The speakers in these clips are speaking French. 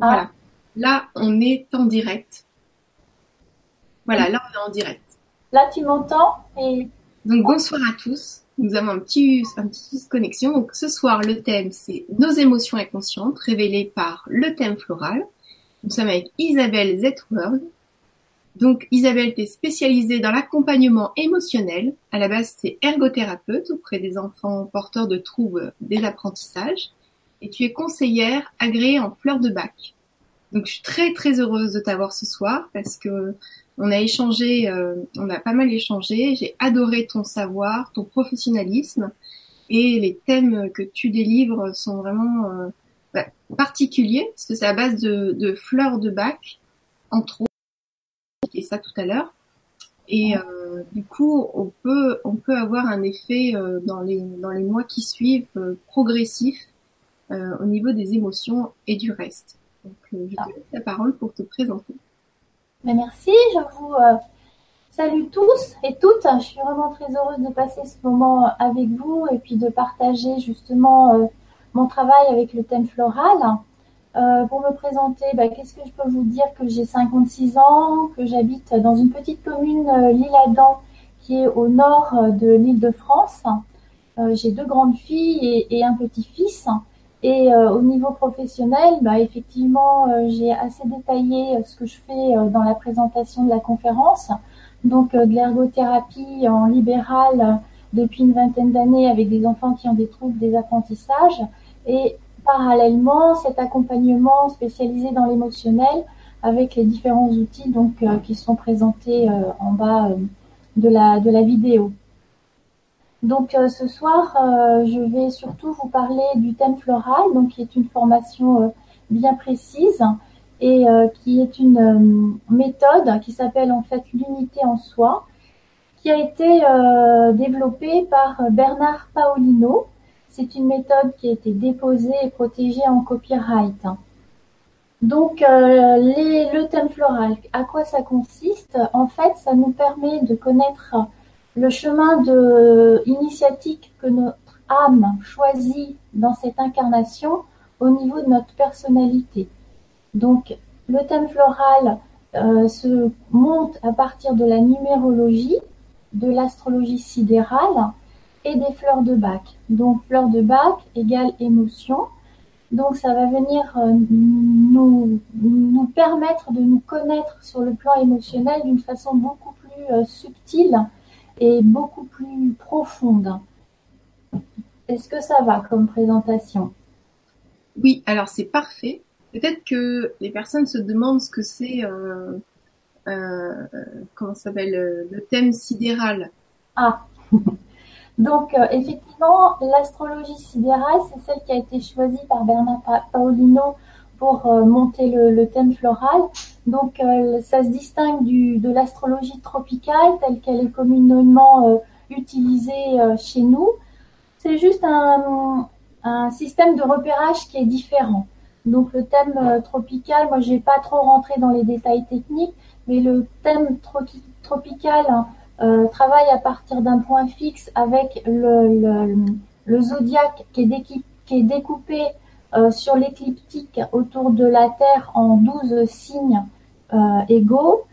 Voilà. Là, on est en direct. Voilà, là, on est en direct. Là, tu m'entends et... Donc, bonsoir à tous. Nous avons un petit, un petit connexion. Donc, ce soir, le thème, c'est nos émotions inconscientes, révélées par le thème floral. Nous sommes avec Isabelle Zetworld. Donc, Isabelle, tu es spécialisée dans l'accompagnement émotionnel. À la base, c'est ergothérapeute auprès des enfants porteurs de troubles des apprentissages. Et tu es conseillère agréée en fleurs de bac. Donc, je suis très, très heureuse de t'avoir ce soir parce que on a échangé, euh, on a pas mal échangé. J'ai adoré ton savoir, ton professionnalisme et les thèmes que tu délivres sont vraiment euh, bah, particuliers parce que c'est à base de, de fleurs de bac, entre autres. Et ça tout à l'heure. Et euh, du coup, on peut on peut avoir un effet euh, dans les dans les mois qui suivent euh, progressif au niveau des émotions et du reste. Donc, je te laisse la parole pour te présenter. Mais merci, je vous euh, salue tous et toutes. Je suis vraiment très heureuse de passer ce moment avec vous et puis de partager justement euh, mon travail avec le thème floral. Euh, pour me présenter, bah, qu'est-ce que je peux vous dire Que j'ai 56 ans, que j'habite dans une petite commune, euh, l'île Adam, qui est au nord de l'île de France. j'ai deux grandes filles et, et un petit-fils. Et euh, au niveau professionnel, bah, effectivement, euh, j'ai assez détaillé euh, ce que je fais dans la présentation de la conférence. Donc de l'ergothérapie en libéral depuis une vingtaine d'années avec des enfants qui ont des troubles des apprentissages. Et parallèlement, cet accompagnement spécialisé dans l'émotionnel avec les différents outils donc qui sont présentés en bas de la, de la vidéo. Donc euh, ce soir, euh, je vais surtout vous parler du thème floral, donc qui est une formation euh, bien précise et qui est une méthode qui s'appelle en fait l'unité en soi, qui a été développée par Bernard Paolino. C'est une méthode qui a été déposée et protégée en copyright. Donc, le thème floral, à quoi ça consiste? En fait, ça nous permet de connaître le chemin de initiatique que notre âme choisit dans cette incarnation au niveau de notre personnalité. Donc, le thème floral euh, se monte à partir de la numérologie, de l'astrologie sidérale et des fleurs de bac. Donc, fleurs de bac égale émotion. Donc, ça va venir euh, nous, permettre de nous connaître sur le plan émotionnel d'une façon beaucoup plus euh, subtile est beaucoup plus profonde. Est-ce que ça va comme présentation? Oui, alors c'est parfait. Peut-être que les personnes se demandent ce que c'est, euh, euh, comment s'appelle, euh, le thème sidéral. Ah, donc euh, effectivement, l'astrologie sidérale, c'est celle qui a été choisie par Bernard Paolino pour euh, monter le, thème floral. Donc euh, ça se distingue du, de l'astrologie tropicale telle qu'elle est communément euh, utilisée chez nous. C'est juste un, un, système de repérage qui est différent. Donc le thème tropical, moi je vais pas trop rentrer dans les détails techniques, mais le thème tropical travaille à partir d'un point fixe avec le, le, zodiaque qui est, découpé sur l'écliptique autour de la Terre en 12 signes euh, égaux.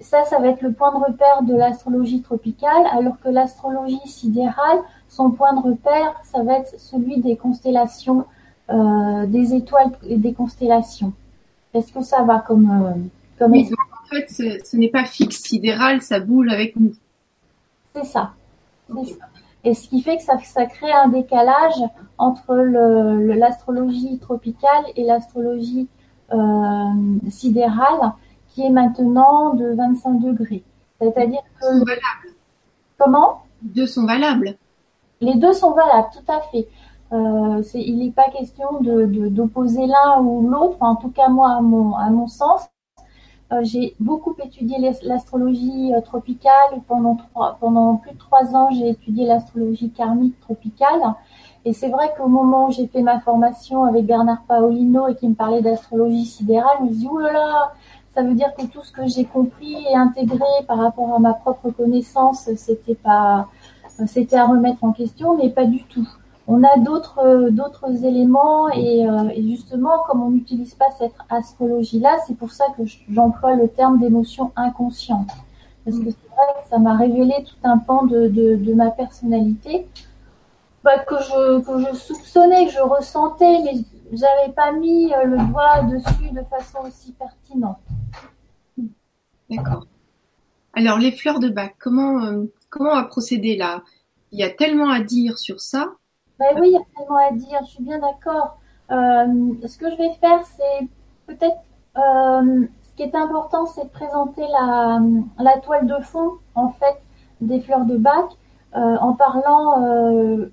Ça, ça va être le point de repère de l'astrologie tropicale, alors que l'astrologie sidérale, son point de repère, ça va être celui des constellations, euh, des étoiles et des constellations. Est-ce que ça va comme, euh, comme oui, En fait, ce n'est pas fixe sidéral, ça bouge avec nous. C'est ça. C'est ça. Et ce qui fait que ça, ça crée un décalage entre l'astrologie le, tropicale et l'astrologie euh, sidérale qui est maintenant de 25 degrés. C'est-à-dire que... Sont valables. Comment? Les deux sont valables. Les deux sont valables, tout à fait. Euh, il n'est pas question d'opposer de, l'un ou l'autre, en tout cas moi à mon, à mon sens. Euh, j'ai beaucoup étudié l'astrologie euh, tropicale. Pendant, trois, pendant plus de trois ans, j'ai étudié l'astrologie karmique tropicale. Et c'est vrai qu'au moment où j'ai fait ma formation avec Bernard Paolino et qui me parlait d'astrologie sidérale, je me oh là là, ça veut dire que tout ce que j'ai compris et intégré par rapport à ma propre connaissance, c'était pas, c'était à remettre en question, mais pas du tout. On a d'autres d'autres éléments et, et, justement comme on n'utilise pas cette astrologie là, c'est pour ça que j'emploie le terme d'émotion inconsciente parce que c'est vrai que ça m'a révélé tout un pan de, de, ma personnalité bah, que je que je soupçonnais, que je ressentais, mais j'avais pas mis le doigt dessus de façon aussi pertinente. D'accord. Alors les fleurs de bac, comment comment on va procéder là? Il y a tellement à dire sur ça. Ben oui, il y a tellement à dire, je suis bien d'accord. Euh, ce que je vais faire, c'est peut-être euh, ce qui est important, c'est de présenter la, la toile de fond, en fait, des fleurs de bac, euh, en parlant euh,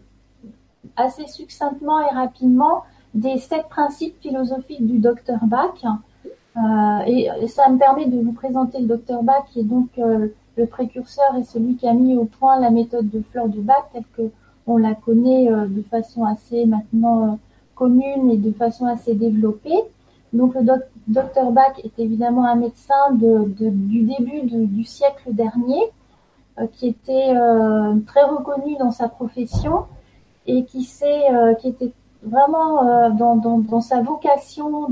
assez succinctement et rapidement des sept principes philosophiques du docteur Bach. Euh, et ça me permet de vous présenter le docteur Bach, qui est donc euh, le précurseur et celui qui a mis au point la méthode de fleurs de Bach telle que on la connaît euh, de façon assez maintenant commune et de façon assez développée. Donc le docteur Bach est évidemment un médecin de, de, du début du siècle dernier, euh, qui était euh, très reconnu dans sa profession et qui qui était vraiment dans, dans, sa vocation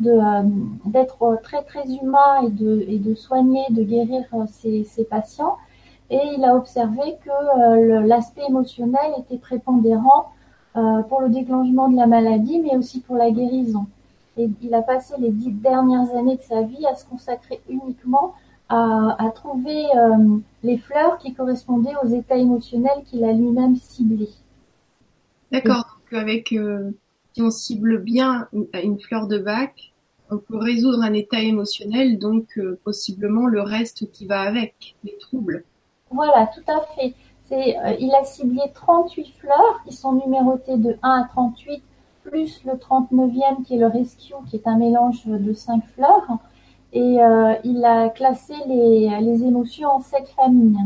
d'être très très humain et de, et de soigner, de guérir ses patients et il a observé que euh, l'aspect émotionnel était prépondérant euh, pour le déclenchement de la maladie, mais aussi pour la guérison. Et il a passé les dix dernières années de sa vie à se consacrer uniquement à, trouver euh, les fleurs qui correspondaient aux états émotionnels qu'il a lui-même ciblés. D'accord. Donc avec si on cible bien une, fleur de bac, on peut résoudre un état émotionnel, donc possiblement le reste qui va avec, les troubles. Voilà, tout à fait. Euh, il a ciblé 38 fleurs qui sont numérotées de 1 à 38, plus le 39e qui est le rescue, qui est un mélange de 5 fleurs. Et euh, il a classé les, émotions en 7 familles.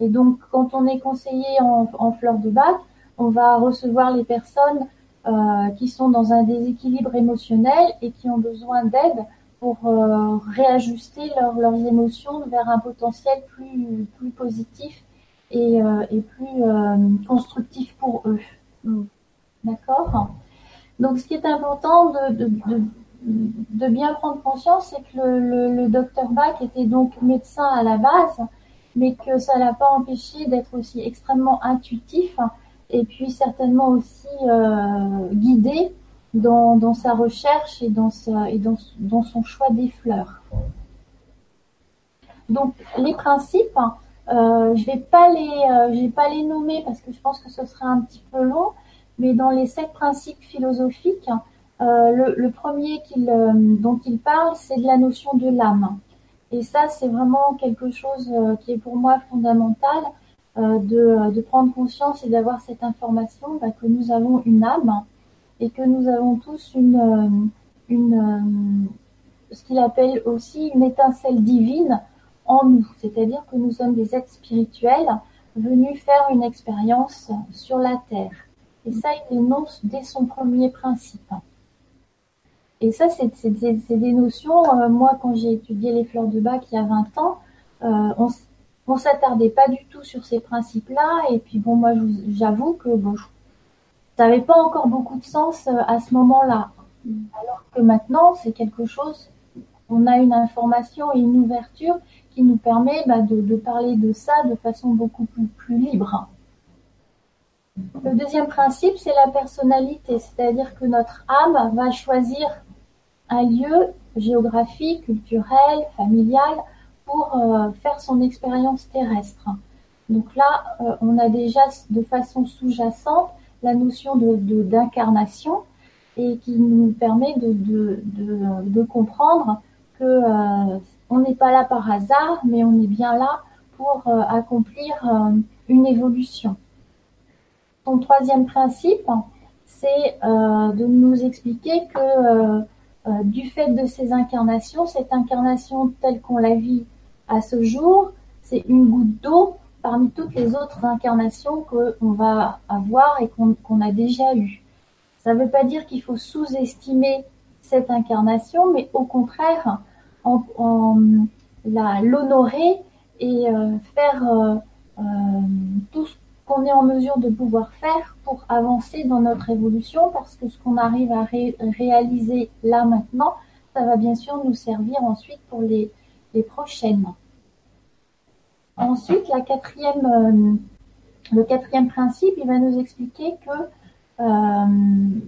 Et donc, quand on est conseillé en, en fleurs de bac, on va recevoir les personnes euh, qui sont dans un déséquilibre émotionnel et qui ont besoin d'aide pour euh, réajuster leur, leurs émotions vers un potentiel plus, plus positif et, euh, et plus euh, constructif pour eux. Mm. D'accord? Donc, ce qui est important de, de, de, de bien prendre conscience, c'est que le, le, le, docteur Bach était donc médecin à la base, mais que ça l'a pas empêché d'être aussi extrêmement intuitif et puis certainement aussi guidé dans, sa recherche et, dans, son choix des fleurs. Donc les principes, euh, je vais euh, vais pas les nommer parce que je pense que ce serait un petit peu long, mais dans les sept principes philosophiques, euh, le, premier dont il parle, c'est de la notion de l'âme. Et ça, c'est vraiment quelque chose qui est pour moi fondamental de, de, prendre conscience et d'avoir cette information bah, que nous avons une âme et que nous avons tous une, euh, une euh, ce qu'il appelle aussi une étincelle divine en nous, c'est-à-dire que nous sommes des êtres spirituels venus faire une expérience sur la terre. Et ça, il énonce dès son premier principe. Et ça, c'est des notions, euh, moi, quand j'ai étudié les fleurs de bac il y a 20 ans, on, on s'attardait pas du tout sur ces principes-là. Et puis bon, moi, j'avoue que bon, ça n'avait pas encore beaucoup de sens à ce moment-là. Alors que maintenant, c'est quelque chose, on a une information et une ouverture qui nous permet bah, de, de, parler de ça de façon beaucoup plus, plus libre. Le deuxième principe, c'est la personnalité, c'est-à-dire que notre âme va choisir un lieu géographique, culturel, familial pour euh, faire son expérience terrestre. Donc là, euh, on a déjà de façon sous-jacente la notion de d'incarnation et qui nous permet de, de, de, de comprendre que euh, on n'est pas là par hasard, mais on est bien là pour euh, accomplir euh, une évolution. Son troisième principe, c'est euh, de nous expliquer que du fait de ces incarnations, cette incarnation telle qu'on la vit à ce jour, c'est une goutte d'eau parmi toutes les autres incarnations qu'on va avoir et qu'on qu a déjà eues. Ça ne veut pas dire qu'il faut sous-estimer cette incarnation, mais au contraire, en, l'honorer et euh, faire euh, euh, tout ce qu'on est en mesure de pouvoir faire pour avancer dans notre évolution, parce que ce qu'on arrive à réaliser là maintenant, ça va bien sûr nous servir ensuite pour les prochaines. Ensuite, la quatrième, euh, le quatrième principe, il va nous expliquer que euh,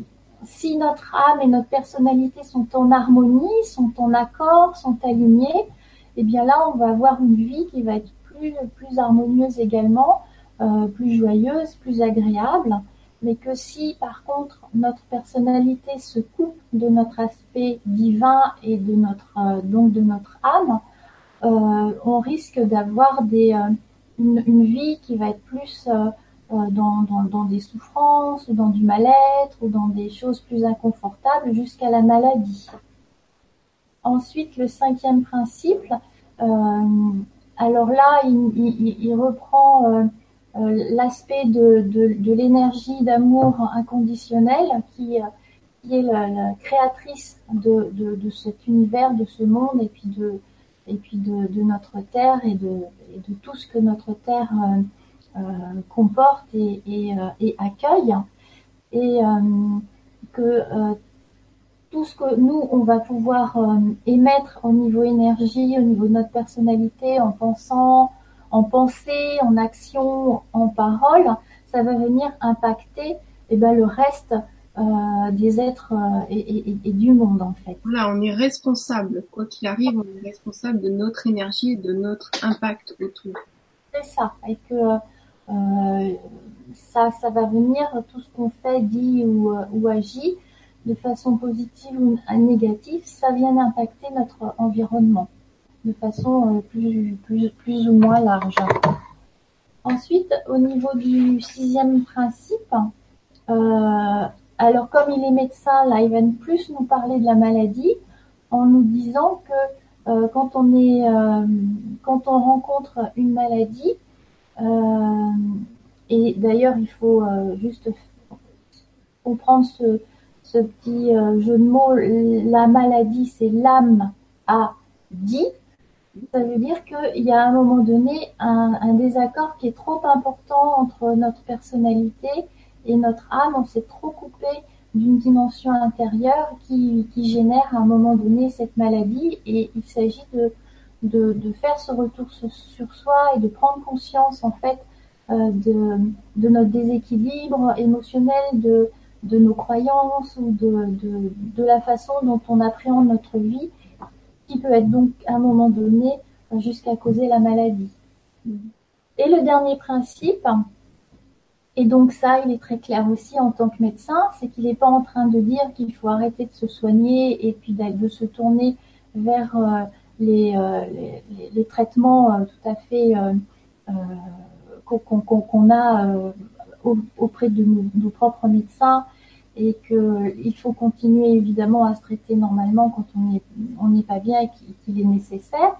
si notre âme et notre personnalité sont en harmonie, sont en accord, sont alignées, eh bien là, on va avoir une vie qui va être plus, harmonieuse également, euh, plus joyeuse, plus agréable. Mais que si, par contre, notre personnalité se coupe de notre aspect divin et de notre, donc de notre âme, on risque d'avoir des, une, vie qui va être plus euh, dans, des souffrances ou dans du mal-être ou dans des choses plus inconfortables jusqu'à la maladie. Ensuite, le cinquième principe, euh, alors là, il, reprend euh, euh l'aspect de, l'énergie d'amour inconditionnel qui, euh, est la, créatrice de, de, cet univers, de ce monde et puis de, et puis de, notre terre et de, tout ce que notre terre euh, comporte et, et, euh, et, accueille, et euh, que tout ce que nous, on va pouvoir émettre au niveau énergie, au niveau de notre personnalité, en pensant, en pensée, en action, en parole, ça va venir impacter eh ben, le reste euh, des êtres euh, et, et, et, du monde en fait. Voilà, on est responsable, quoi qu'il arrive, on est responsable de notre énergie et de notre impact autour. C'est ça, et que euh, ça, ça va venir, tout ce qu'on fait, dit ou, ou agit, de façon positive ou négative, ça vient impacter notre environnement de façon plus, plus, plus ou moins large. Ensuite, au niveau du sixième principe, euh, alors comme il est médecin, là, il va plus nous parler de la maladie en nous disant que euh, quand on est, euh, quand on rencontre une maladie, euh, et d'ailleurs, il faut juste comprendre ce, ce petit jeu de mots. La maladie, c'est l'âme a dit. Ça veut dire qu'il y a à un moment donné un, désaccord qui est trop important entre notre personnalité et notre âme. On s'est trop coupé d'une dimension intérieure qui, qui, génère à un moment donné cette maladie et il s'agit de, de, de, faire ce retour sur, soi et de prendre conscience en fait euh, de, de, notre déséquilibre émotionnel, de, de nos croyances ou de, de, la façon dont on appréhende notre vie, qui peut être donc à un moment donné jusqu'à causer la maladie. Et le dernier principe, et donc ça, il est très clair aussi en tant que médecin, c'est qu'il n'est pas en train de dire qu'il faut arrêter de se soigner et puis de se tourner vers euh, les, euh, les, traitements euh, tout à fait qu'on qu a auprès de nos, propres médecins et qu'il faut continuer évidemment à se traiter normalement quand on n'est pas bien et qu'il est nécessaire,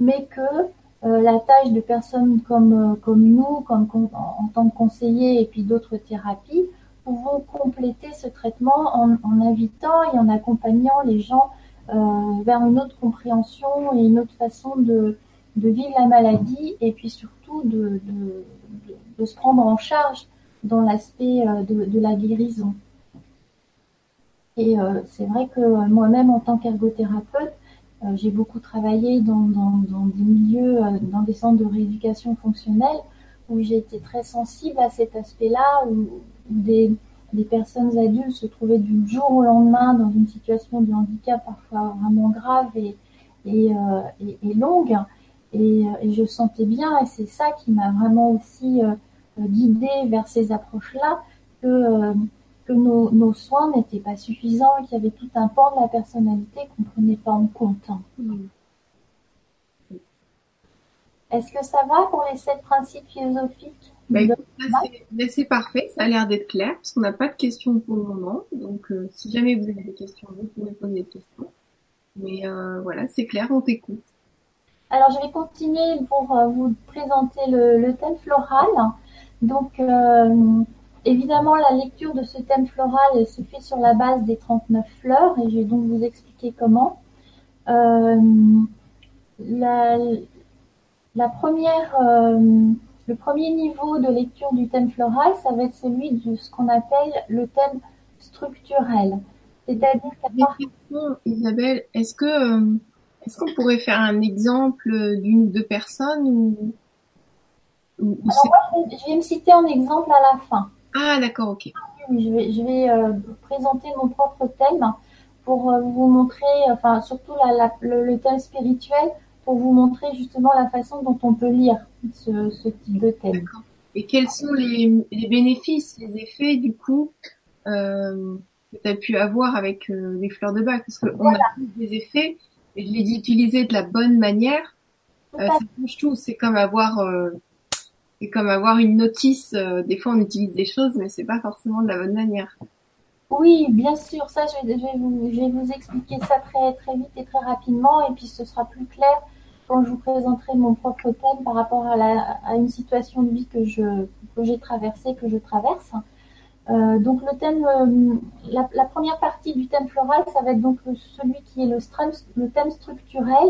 mais que la tâche de personnes comme, comme nous, comme, comme en, tant que conseillers et puis d'autres thérapies, pouvons compléter ce traitement en, invitant et en accompagnant les gens euh, vers une autre compréhension et une autre façon de, de vivre la maladie et puis surtout de, de, se prendre en charge dans l'aspect euh, de, la guérison. Et euh, c'est vrai que moi-même, en tant qu'ergothérapeute, euh, j'ai beaucoup travaillé dans, dans, dans, des milieux, euh, dans des centres de rééducation fonctionnelle, où j'ai été très sensible à cet aspect-là, où, où des, des personnes adultes se trouvaient du jour au lendemain dans une situation de handicap parfois vraiment grave et, et, euh, et, et longue. Et, et, je sentais bien, et c'est ça qui m'a vraiment aussi euh, guidée vers ces approches-là, que, euh, que nos, nos soins n'étaient pas suffisants et qu'il y avait tout un pan de la personnalité qu'on ne prenait pas en compte. Mmh. Est-ce que ça va pour les sept principes philosophiques bah, c'est parfait, ça a l'air d'être clair, parce qu'on n'a pas de questions pour le moment. Donc, euh, si jamais vous avez des questions, vous pouvez poser des questions. Mais euh, voilà, c'est clair, on t'écoute. Alors, je vais continuer pour euh, vous présenter le, le, thème floral. Donc, euh, évidemment, la lecture de ce thème floral se fait sur la base des 39 fleurs, et je vais donc vous expliquer comment. Euh, la, la, première Le premier niveau de lecture du thème floral, ça va être celui de ce qu'on appelle le thème structurel. C'est-à-dire qu'à Isabelle, est-ce que euh, est-ce qu'on pourrait faire un exemple d'une ou deux personnes ou, Alors je vais me citer un exemple à la fin. Ah d'accord, ok. je vais, je vais euh, présenter mon propre thème pour euh, vous montrer, enfin surtout le, thème spirituel, pour vous montrer justement la façon dont on peut lire ce, ce type de thème. Et quels sont les, les, bénéfices, les effets du coup euh, que tu as pu avoir avec euh, les fleurs de bac? Parce qu'on a des effets, et je les utiliser de la bonne manière, euh, ça change tout. C'est comme avoir euh, c'est comme avoir une notice. des fois, on utilise des choses, mais c'est pas forcément de la bonne manière. Oui, bien sûr, ça je vais, vous, je vais vous expliquer ça très, très vite et très rapidement et puis ce sera plus clair quand je vous présenterai mon propre thème par rapport à, la, à une situation de vie que je que j'ai traversée, que je traverse. Euh, donc le thème, euh, la, la, première partie du thème floral, ça va être donc celui qui est le, le thème structurel,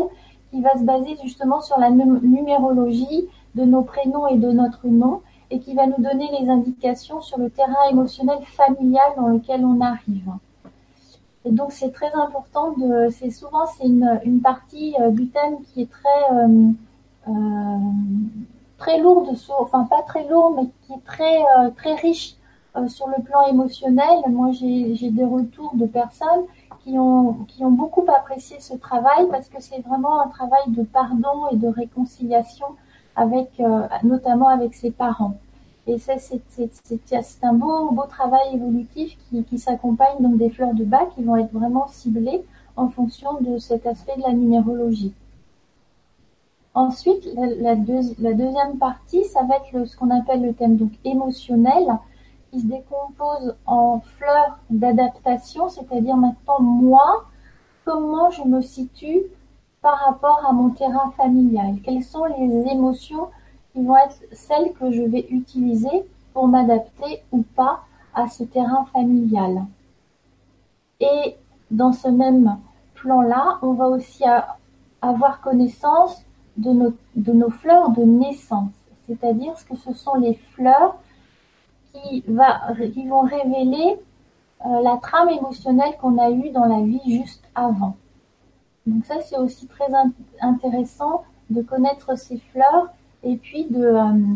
qui va se baser justement sur la numérologie de nos prénoms et de notre nom et qui va nous donner les indications sur le terrain émotionnel familial dans lequel on arrive. Et donc c'est très important de, c'est souvent c'est une, partie euh, du thème qui est très euh, euh, très lourde, enfin pas très lourde, mais qui est très euh, très riche sur le plan émotionnel. Moi j'ai j'ai des retours de personnes qui ont qui ont beaucoup apprécié ce travail parce que c'est vraiment un travail de pardon et de réconciliation euh, notamment avec ses parents. Et ça, c'est un beau, travail évolutif qui, s'accompagne donc des fleurs de bac qui vont être vraiment ciblées en fonction de cet aspect de la numérologie. Ensuite, la, deuxième partie, ça va être ce qu'on appelle le thème donc émotionnel, qui se décompose en fleurs d'adaptation, c'est-à-dire maintenant moi, comment je me situe par rapport à mon terrain familial. Quelles sont les émotions qui vont être celles que je vais utiliser pour m'adapter ou pas à ce terrain familial? Et dans ce même plan-là, on va aussi avoir connaissance de nos, fleurs de naissance, c'est-à-dire que ce sont les fleurs qui vont révéler euh, la trame émotionnelle qu'on a eue dans la vie juste avant. Donc ça, c'est aussi très intéressant de connaître ces fleurs et puis de euh,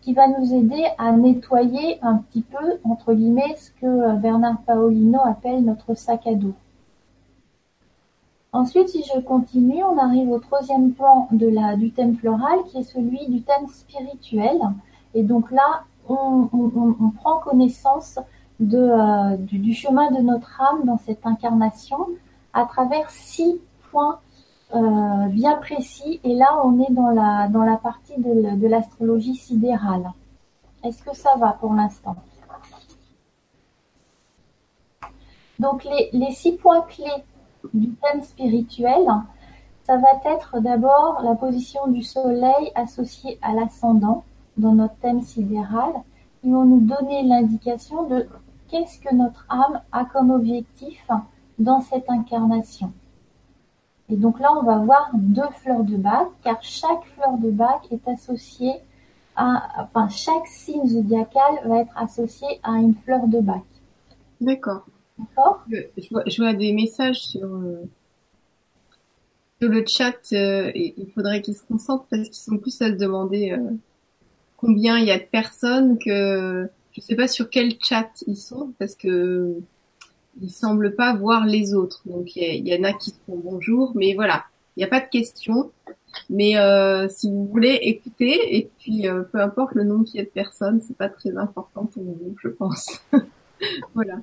qui va nous aider à nettoyer un petit peu entre guillemets ce que euh, Bernard Paolino appelle notre sac à dos. Ensuite, si je continue, on arrive au troisième plan de la, du thème floral qui est celui du thème spirituel. Et donc là, on, prend connaissance de, euh, du, du, chemin de notre âme dans cette incarnation à travers six points euh, bien précis. Et là, on est dans la, partie de, l'astrologie sidérale. Est-ce que ça va pour l'instant? Donc, les, les six points clés du thème spirituel, ça va être d'abord la position du soleil associée à l'ascendant dans notre thème sidéral. Ils vont nous donner l'indication de qu'est-ce que notre âme a comme objectif dans cette incarnation. Et donc là, on va voir deux fleurs de bac, car chaque fleur de bac est associée à, enfin, chaque signe zodiacal va être associé à une fleur de bac. D'accord. D'accord? Je, vois, des messages sur, euh, sur le chat euh, et il faudrait qu'ils se concentrent parce qu'ils sont plus à se demander euh, combien il y a de personnes que je sais pas sur quel chat ils sont parce que il semble pas voir les autres. Donc il y, en a qui font bonjour, mais voilà, il n'y a pas de questions. Mais euh, si vous voulez écouter, et puis euh, peu importe le nombre qu'il y a de personnes, c'est pas très important pour vous, je pense. voilà.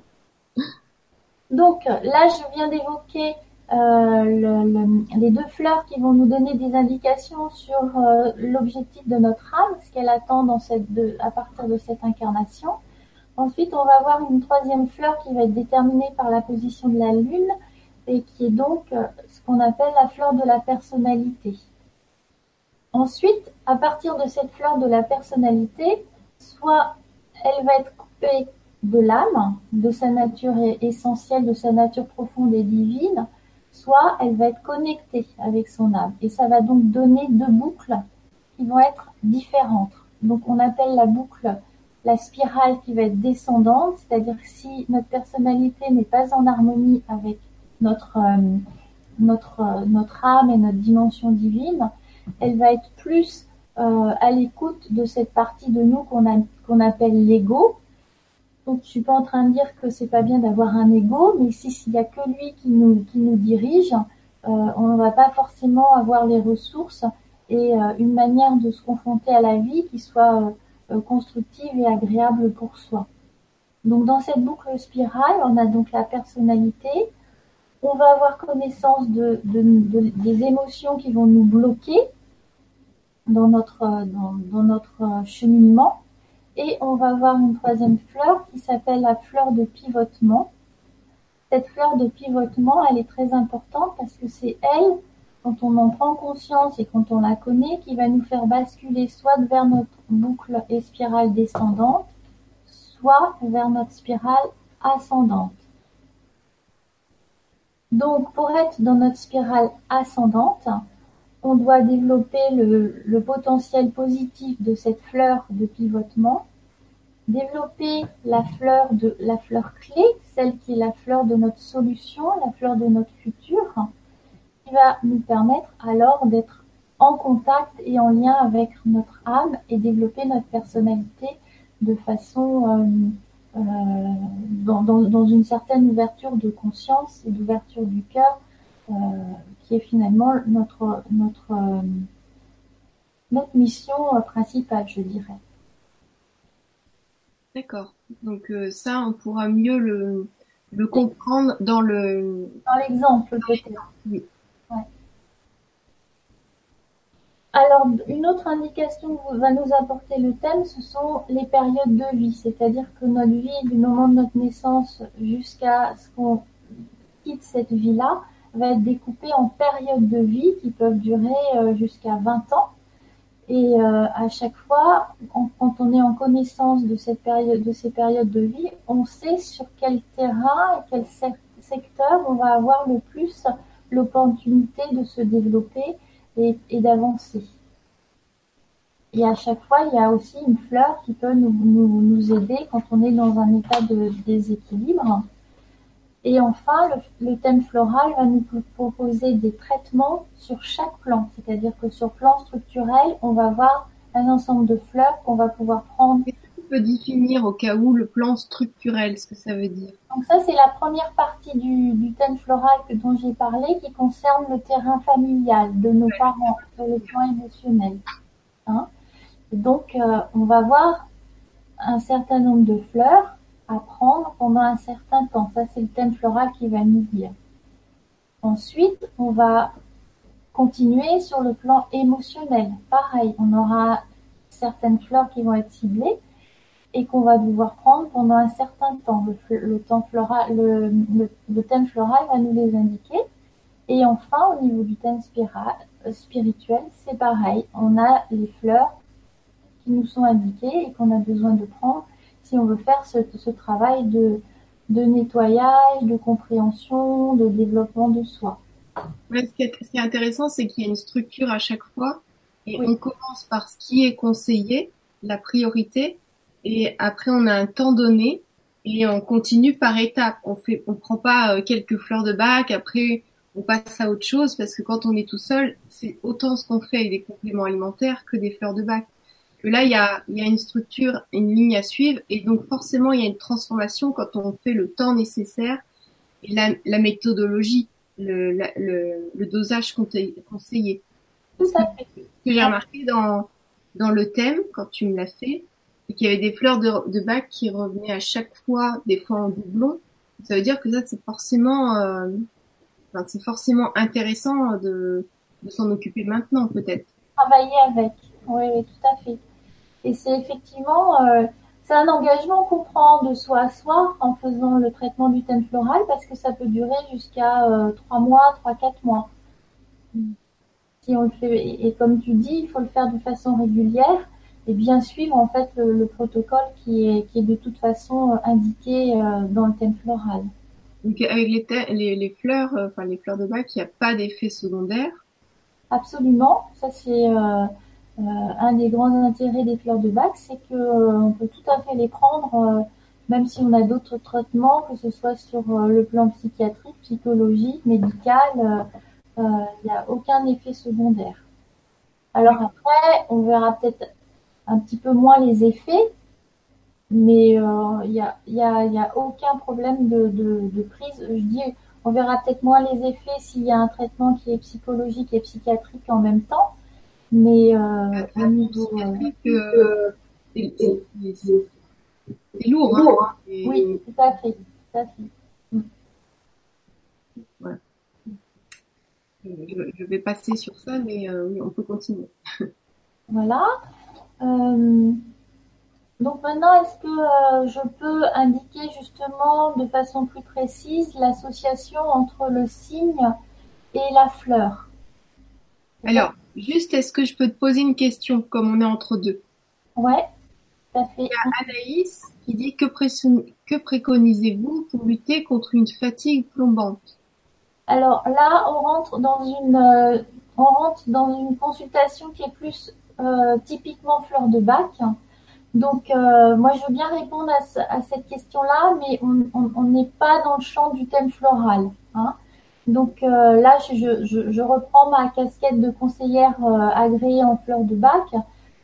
Donc là, je viens d'évoquer euh, le, le, les deux fleurs qui vont nous donner des indications sur euh, l'objectif de notre âme, ce qu'elle attend dans cette de, à partir de cette incarnation. Ensuite, on va avoir une troisième fleur qui va être déterminée par la position de la lune et qui est donc euh, ce qu'on appelle la fleur de la personnalité. Ensuite, à partir de cette fleur de la personnalité, soit elle va être coupée de l'âme, de sa nature essentielle, de sa nature profonde et divine, soit elle va être connectée avec son âme. Et ça va donc donner deux boucles qui vont être différentes. donc on appelle la boucle la spirale qui va être descendante, c'est-à-dire si notre personnalité n'est pas en harmonie avec notre, euh, notre, euh, notre âme et notre dimension divine, elle va être plus euh, à l'écoute de cette partie de nous qu'on qu'on appelle l'ego. Donc je suis pas en train de dire que c'est pas bien d'avoir un ego, mais si s'il y a que lui qui nous qui nous dirige, on ne va pas forcément avoir les ressources et une manière de se confronter à la vie qui soit euh, constructive et agréable pour soi. Donc dans cette boucle spirale, on a donc la personnalité, on va avoir connaissance de, des émotions qui vont nous bloquer dans notre, dans, notre cheminement. Et on va avoir une troisième fleur qui s'appelle la fleur de pivotement. Cette fleur de pivotement, elle est très importante parce que c'est elle quand on en prend conscience et quand on la connaît, qui va nous faire basculer soit vers notre boucle et spirale descendante, soit vers notre spirale ascendante. Donc, pour être dans notre spirale ascendante, on doit développer le, potentiel positif de cette fleur de pivotement, développer la fleur la fleur clé, celle qui est la fleur de notre solution, la fleur de notre futur, va nous permettre alors d'être en contact et en lien avec notre âme et développer notre personnalité de façon euh, euh, dans, dans, une certaine ouverture de conscience et d'ouverture du cœur euh, qui est finalement notre notre notre mission principale, je dirais. D'accord. Donc ça, on pourra mieux le, le comprendre dans le dans l'exemple peut-être. Oui. Alors, une autre indication que va nous apporter le thème, ce sont les périodes de vie. C'est-à-dire que notre vie, du moment de notre naissance jusqu'à ce qu'on quitte cette vie-là, va être découpée en périodes de vie qui peuvent durer euh, jusqu'à 20 ans. Et euh, à chaque fois, quand on est en connaissance de, cette période, de ces périodes de vie, on sait sur quel terrain, quel secteur on va avoir le plus l'opportunité de se développer et, d'avancer. Et à chaque fois, il y a aussi une fleur qui peut nous, nous, aider quand on est dans un état de déséquilibre. Et enfin, le, thème floral va nous proposer des traitements sur chaque plan. C'est-à-dire que sur plan structurel, on va avoir un ensemble de fleurs qu'on va pouvoir prendre peut définir au cas où le plan structurel, ce que ça veut dire Donc ça, c'est la première partie du, thème floral que, dont j'ai parlé qui concerne le terrain familial de nos parents sur le plan émotionnel. Hein donc, euh, on va voir un certain nombre de fleurs à prendre pendant un certain temps. Ça, c'est le thème floral qui va nous dire. Ensuite, on va continuer sur le plan émotionnel. Pareil, on aura certaines fleurs qui vont être ciblées et qu'on va devoir prendre pendant un certain temps. Le, temps floral, le, thème floral va nous les indiquer. Et enfin, au niveau du thème euh, spirituel, c'est pareil. On a les fleurs qui nous sont indiquées et qu'on a besoin de prendre si on veut faire ce, ce travail de, de nettoyage, de compréhension, de développement de soi. ce, qui est, intéressant, c'est qu'il y a une structure à chaque fois et on commence par ce qui est conseillé, la priorité, et après on a un temps donné et on continue par étapes. On fait, on prend pas euh, quelques fleurs de bac, après on passe à autre chose parce que quand on est tout seul, c'est autant ce qu'on fait avec des compléments alimentaires que des fleurs de bac. Que là, il y a, il y a une structure, une ligne à suivre et donc forcément il y a une transformation quand on fait le temps nécessaire et la, la méthodologie, le, le, le, dosage conseillé. Ce que j'ai remarqué dans, dans le thème, quand tu me l'as fait, et qu'il y avait des fleurs de, de, bac qui revenaient à chaque fois, des fois en doublon, ça veut dire que ça c'est forcément, euh, enfin, c'est forcément intéressant de, de s'en occuper maintenant peut-être. Travailler avec, oui, oui, tout à fait. Et c'est effectivement, euh, c'est un engagement qu'on prend de soi à soi en faisant le traitement du thème floral parce que ça peut durer jusqu'à euh, trois mois, trois quatre mois. Si on le fait, et comme tu dis, il faut le faire de façon régulière et bien suivre en fait le, protocole qui est, qui est de toute façon euh, indiqué euh, dans le thème floral. Donc avec les, les, les fleurs, euh, enfin les fleurs de bac, il n'y a pas d'effet secondaire? Absolument, ça c'est un des grands intérêts des fleurs de bac, c'est que on peut tout à fait les prendre, même si on a d'autres traitements, que ce soit sur le plan psychiatrique, psychologique, médical, il n'y a aucun effet secondaire. Alors après, on verra peut-être un petit peu moins les effets, mais il euh, n'y a, y a, y a, aucun problème de, de, de, prise. Je dis, on verra peut-être moins les effets s'il y a un traitement qui est psychologique et psychiatrique en même temps, mais euh, au niveau euh, c'est lourd. Hein. Oui, tout à fait, tout à fait. Mm. Je, je, vais passer sur ça, mais euh, oui, on peut continuer. voilà. Euh, donc maintenant, est-ce que euh, je peux indiquer justement de façon plus précise l'association entre le signe et la fleur? Alors, juste, est-ce que je peux te poser une question comme on est entre deux? Ouais, tout à fait. Il y a Anaïs qui dit que, que préconisez-vous pour lutter contre une fatigue plombante? Alors là, on rentre dans une, euh, on rentre dans une consultation qui est plus typiquement fleur de bac. Donc, euh, moi, je veux bien répondre à, cette question-là, mais on n'est pas dans le champ du thème floral. Hein. Donc euh, là, je, je, je, reprends ma casquette de conseillère euh, agréée en fleurs de bac.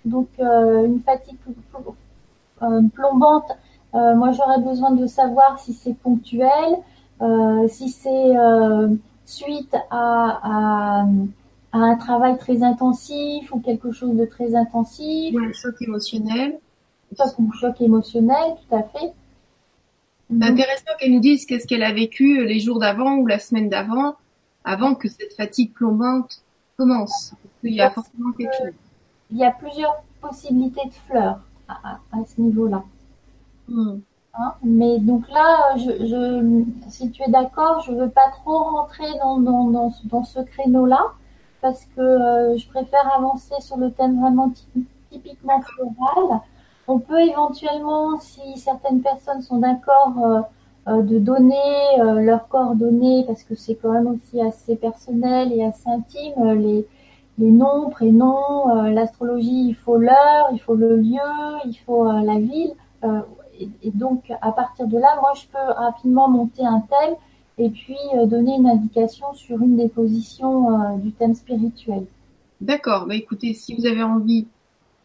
Donc, euh, une fatigue plombante, moi, j'aurais besoin de savoir si c'est ponctuel, si c'est suite à, à, à, un travail très intensif ou quelque chose de très intensif. Ou un choc émotionnel choc ou choc émotionnel, tout à fait. C'est intéressant qu'elle nous dise qu'est-ce qu'elle a vécu les jours d'avant ou la semaine d'avant, avant que cette fatigue plombante commence. Il y a forcément quelque chose. Il y a plusieurs possibilités de fleurs à, ce niveau-là. Hmm. Hein, mais donc là, je, je, si tu es d'accord, je veux pas trop rentrer dans, dans, dans, dans ce créneau-là parce que euh, je préfère avancer sur le thème vraiment typiquement floral on peut éventuellement, si certaines personnes sont d'accord, euh, euh, de donner euh, leurs coordonnées, parce que c'est quand même aussi assez personnel et assez intime, les, noms, prénoms, l'astrologie, il faut l'heure, il faut le lieu, il faut la ville. Et, donc, à partir de là, moi, je peux rapidement monter un thème et puis donner une indication sur une des positions du thème spirituel. D'accord. Bah écoutez, si vous avez envie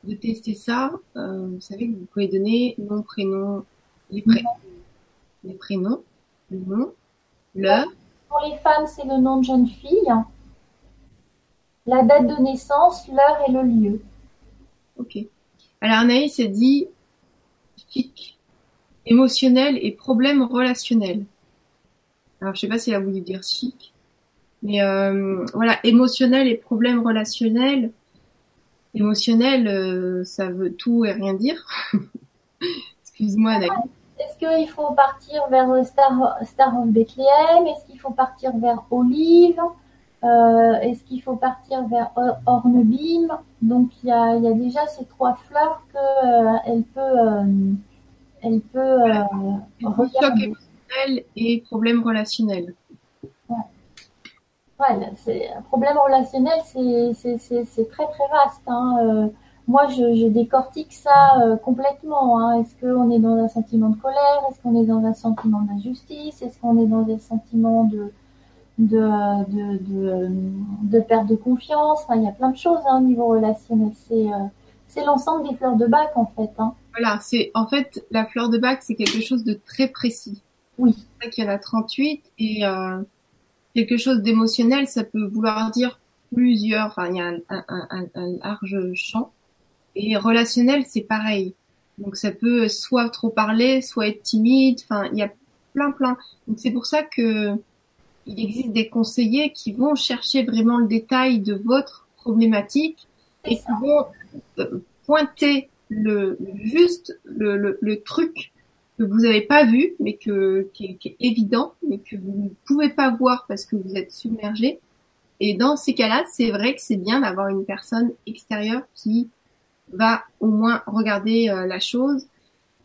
de tester ça, euh, vous savez que vous pouvez donner nom, prénom, les prénoms, les prénoms, le nom, l'heure. Pour les femmes, c'est le nom de jeune fille, la date de naissance, l'heure et le lieu. Ok. Alors Anaïs a dit chic, émotionnel et problème relationnel. Alors je sais pas si elle a voulu dire chic, mais euh, voilà, émotionnel et problème relationnel. Émotionnel, euh, ça veut tout et rien dire. Excuse-moi, Est-ce qu'il faut partir vers Star, Star of Bethlehem Est-ce qu'il faut partir vers Olive? Euh, Est-ce qu'il faut partir vers Hornbeam? Donc il y a, y a, déjà ces trois fleurs que euh, elle peut, elle peut choc et problème relationnel. Ouais, c'est un problème relationnel, c'est très très vaste. Hein. Euh, moi, je, je, décortique ça euh, complètement. Hein. Est-ce qu'on est dans un sentiment de colère? Est-ce qu'on est dans un sentiment d'injustice? Est-ce qu'on est dans un sentiment de de, de, de, de, perte de confiance? Enfin, il y a plein de choses hein, au niveau relationnel. C'est euh, c'est l'ensemble des fleurs de bac en fait. Hein. Voilà, c'est en fait la fleur de bac, c'est quelque chose de très précis. Oui. C'est vrai qu'il y en a 38 et euh, quelque chose d'émotionnel, ça peut vouloir dire plusieurs, enfin il y a un, un, un, large champ. Et relationnel, c'est pareil. Donc ça peut soit trop parler, soit être timide, enfin il y a plein plein. Donc c'est pour ça que il existe des conseillers qui vont chercher vraiment le détail de votre problématique et qui vont euh, pointer le juste le, le, le truc que vous n'avez pas vu, mais que, qui, est, qui est évident, mais que vous ne pouvez pas voir parce que vous êtes submergé. Et dans ces cas-là, c'est vrai que c'est bien d'avoir une personne extérieure qui va au moins regarder euh, la chose.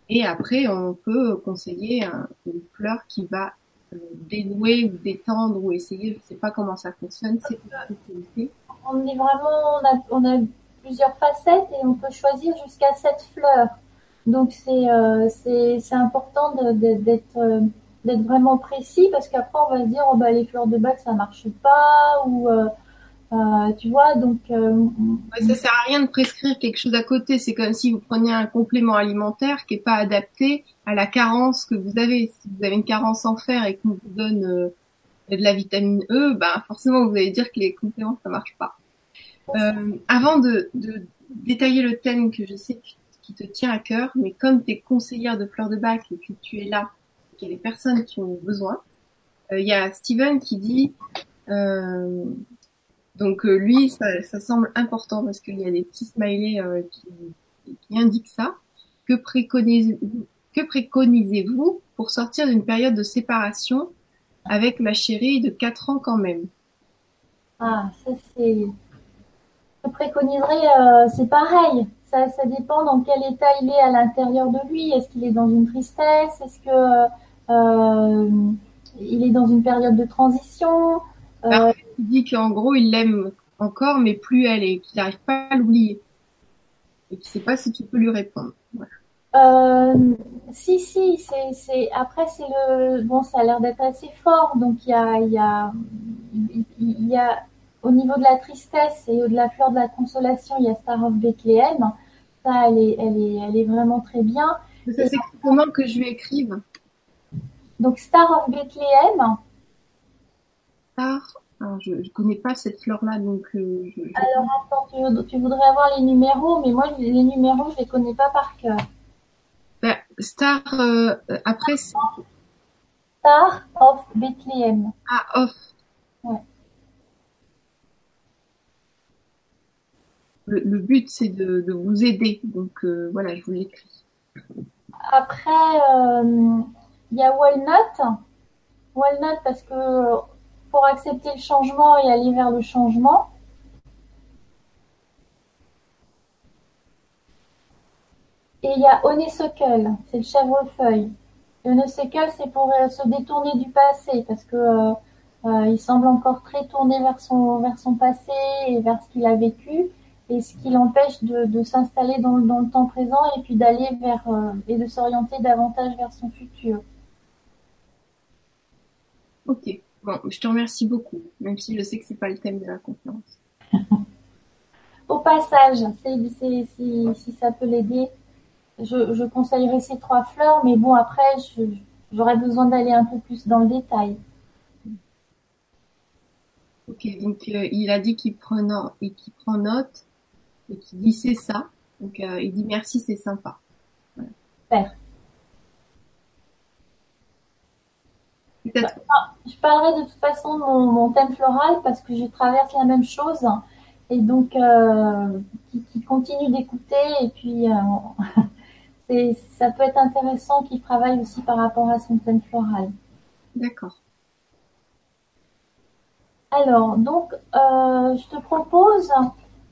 Et après, on peut conseiller une fleur qui va euh, dénouer ou détendre ou essayer, je sais pas comment ça fonctionne, c'est On est vraiment, on a, on a plusieurs facettes et on peut choisir jusqu'à sept fleurs. Donc c'est euh, c'est c'est important d'être euh, d'être vraiment précis parce qu'après on va se dire oh bah les fleurs de bac ça marche pas ou euh, euh tu vois donc euh, ça sert à rien de prescrire quelque chose à côté. C'est comme si vous preniez un complément alimentaire qui est pas adapté à la carence que vous avez. Si vous avez une carence en fer et qu'on vous donne de la vitamine E bah forcément vous allez dire que les compléments ça marche pas. Avant de, de détailler le thème que je sais que qui te tient à cœur, mais comme tu es conseillère de fleurs de bac et que tu es là, qu'il y a des personnes qui ont besoin, euh, il y a Steven qui dit, euh, donc euh, lui, ça, ça, semble important parce qu'il y a des petits smileys qui, qui, indiquent ça. Que préconisez-vous pour sortir d'une période de séparation avec ma chérie de 4 ans quand même? Ah, ça c'est... Je préconiserais, c'est pareil ça, dépend dans quel état il est à l'intérieur de lui. Est-ce qu'il est dans une tristesse? Est-ce que euh, il est dans une période de transition? Euh... Il dit qu'en gros il l'aime encore, mais plus elle et qu'il n'arrive pas à l'oublier. Et qu'il ne sait pas si tu peux lui répondre. Euh, si si, c'est après c'est le bon, ça a l'air d'être assez fort, donc il y a il y a il y a au niveau de la tristesse et de la fleur de la consolation, il y a Star of Bethlehem ça, elle est, elle est, elle est vraiment très bien. Ça, c'est comment que je lui écrive Donc, Star of Bethlehem. Star. Alors, je ne connais pas cette fleur-là, donc. Euh, Alors, attends, tu, voudrais avoir les numéros, mais moi, les numéros, je les connais pas par cœur. Ben, Star, euh, après. Star of Bethlehem. Ah, off. Ouais. Le, but c'est de, vous aider. Donc euh, voilà, je vous l'écris. Après, euh, il y a Walnut. Walnut parce que pour accepter le changement et aller vers le changement. Et il y a Honeysuckle, c'est le chèvrefeuille. Le honeysuckle, c'est pour euh, se détourner du passé parce que il semble encore très tourné vers son vers son passé et vers ce qu'il a vécu et ce qui l'empêche de, de s'installer dans, dans, le temps présent et puis d'aller vers euh, et de s'orienter davantage vers son futur. Ok, bon, je te remercie beaucoup, même si je sais que c'est pas le thème de la conférence. Au passage, si, si ça peut l'aider, je, je conseillerais ces trois fleurs, mais bon après, j'aurais besoin d'aller un peu plus dans le détail. Ok, donc euh, il a dit qu'il prend, et qu'il prend note et qui dit c'est ça. Donc euh, il dit merci, c'est sympa. Super. Ah, je parlerai de toute façon de mon, thème floral parce que je traverse la même chose et donc euh, qui, continue d'écouter et puis euh, ça peut être intéressant qu'il travaille aussi par rapport à son thème floral. D'accord. Alors donc je te propose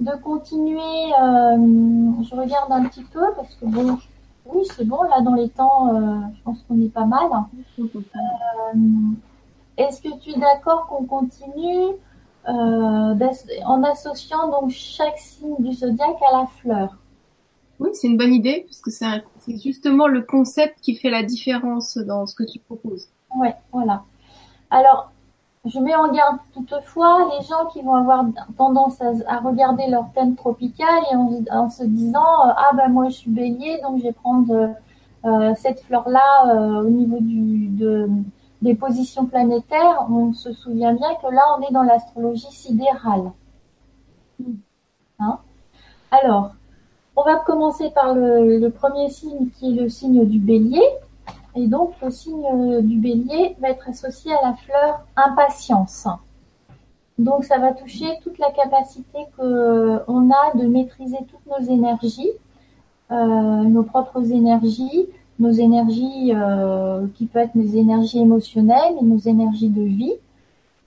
de continuer. Euh, je regarde un petit peu parce que bon, oui, c'est bon. Là, dans les temps, euh, je pense qu'on est pas mal. Euh, est-ce que tu es d'accord qu'on continue en associant donc chaque signe du zodiaque à la fleur? Oui, c'est une bonne idée parce que c'est justement le concept qui fait la différence dans ce que tu proposes. Ouais, voilà. Alors, je mets en garde toutefois les gens qui vont avoir tendance à, regarder leur thème tropical et en, se disant euh, ah ben moi je suis bélier donc je vais prendre euh, cette fleur là euh, au niveau du de, des positions planétaires. On se souvient bien que là on est dans l'astrologie sidérale. Hein? Alors on va commencer par le premier signe qui est le signe du bélier et donc, le signe du bélier va être associé à la fleur impatience. Donc, ça va toucher toute la capacité qu'on a de maîtriser toutes nos énergies, euh, nos propres énergies, nos énergies euh, qui peuvent être nos énergies émotionnelles et nos énergies de vie,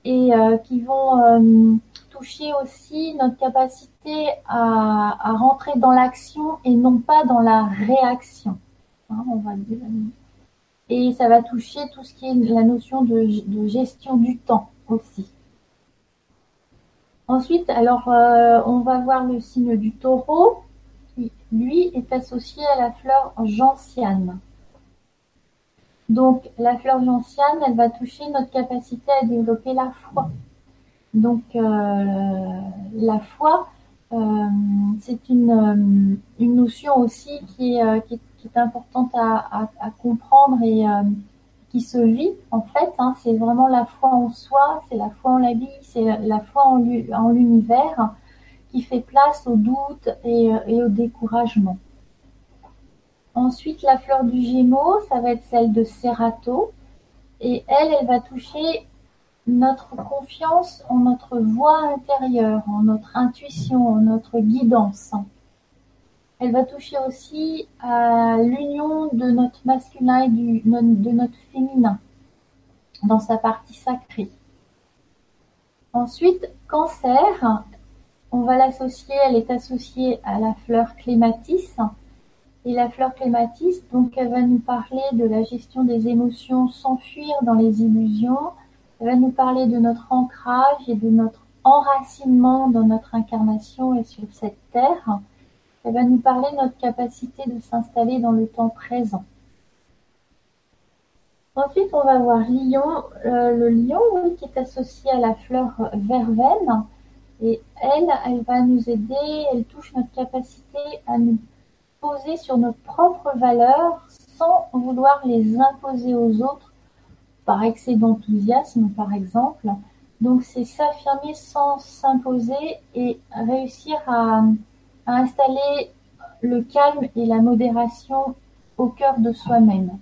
et euh, qui vont toucher aussi notre capacité à, à rentrer dans l'action et non pas dans la réaction. Hein, on va dire et ça va toucher tout ce qui est la notion de, gestion du temps aussi. Ensuite, alors, euh, on va voir le signe du taureau, qui, lui, est associé à la fleur gentiane. Donc, la fleur gentiane, elle va toucher notre capacité à développer la foi. Donc, euh, la foi, euh, c'est une, notion aussi qui est, importante à, à, comprendre et qui se vit en fait. Hein, c'est vraiment la foi en soi, c'est la foi en la vie, c'est la foi en l'univers qui fait place au doute et, et au découragement. Ensuite, la fleur du Gémeaux, ça va être celle de Serato. Et elle, elle va toucher notre confiance en notre voix intérieure, en notre intuition, en notre guidance. Elle va toucher aussi à l'union de notre masculin et de notre féminin dans sa partie sacrée. Ensuite, cancer, on va l'associer, elle est associée à la fleur clématis, et la fleur clématis, donc, elle va nous parler de la gestion des émotions sans fuir dans les illusions. Elle va nous parler de notre ancrage et de notre enracinement dans notre incarnation et sur cette terre. Elle va nous parler de notre capacité de s'installer dans le temps présent. Ensuite, on va voir Lion. Euh, le lion, qui est associé à la fleur verveine. Et elle, elle va nous aider, elle touche notre capacité à nous sur nos propres valeurs sans vouloir les imposer aux autres par excès d'enthousiasme, par exemple. Donc, c'est s'affirmer sans s'imposer et réussir à, installer le calme et la modération au cœur de soi-même.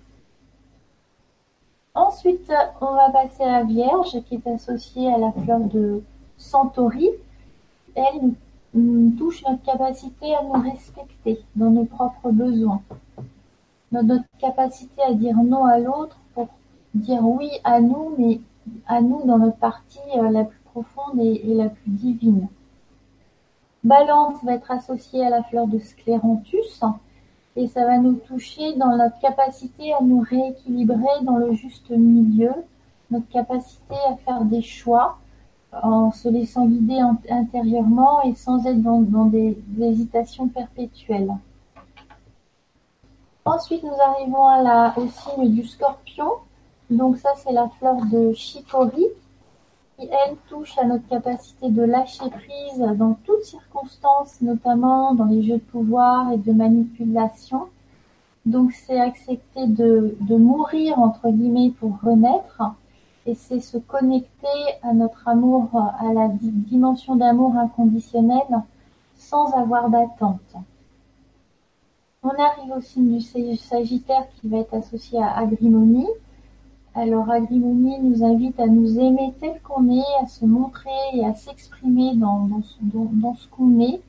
Ensuite, on va passer à la Vierge qui est associée à la fleur de Centauri. Elle touche notre capacité à nous respecter dans nos propres besoins, notre capacité à dire non à l'autre pour dire oui à nous, mais à nous dans notre partie euh, la plus profonde et, la plus divine. Balance va être associée à la fleur de scléranthus et ça va nous toucher dans notre capacité à nous rééquilibrer dans le juste milieu, notre capacité à faire des choix, en se laissant guider intérieurement et sans être dans, des, hésitations perpétuelles. Ensuite, nous arrivons à la, au signe du scorpion. Donc ça, c'est la fleur de Chicory qui, elle, touche à notre capacité de lâcher prise dans toutes circonstances, notamment dans les jeux de pouvoir et de manipulation. Donc c'est accepter de, de mourir, entre guillemets, pour renaître et c'est se connecter à notre amour, à la dimension d'amour inconditionnel sans avoir d'attente. On arrive au signe du Sagittaire qui va être associé à Agrimonie. Alors Agrimonie nous invite à nous aimer tel qu'on est, à se montrer et à s'exprimer dans, ce qu'on est,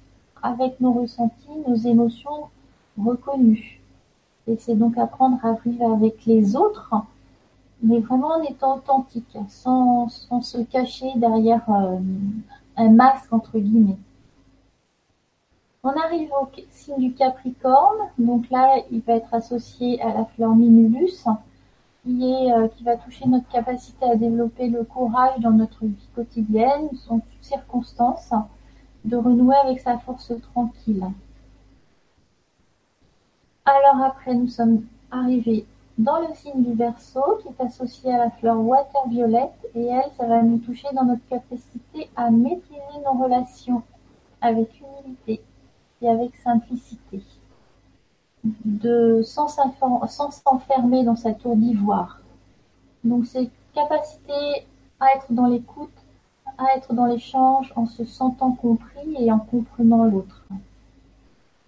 avec nos ressentis, nos émotions reconnues. Et c'est donc apprendre à vivre avec les autres mais vraiment en étant authentique, sans, sans se cacher derrière euh, un masque entre guillemets. On arrive au signe du Capricorne, donc là il va être associé à la fleur Minulus, qui, est, euh, qui va toucher notre capacité à développer le courage dans notre vie quotidienne, en toutes circonstances, de renouer avec sa force tranquille. Alors après, nous sommes arrivés dans le signe du Verseau, qui est associé à la fleur water violette, et elle, ça va nous toucher dans notre capacité à maîtriser nos relations avec humilité et avec simplicité, de sans s'enfermer dans sa tour d'ivoire. Donc c'est capacité à être dans l'écoute, à être dans l'échange en se sentant compris et en comprenant l'autre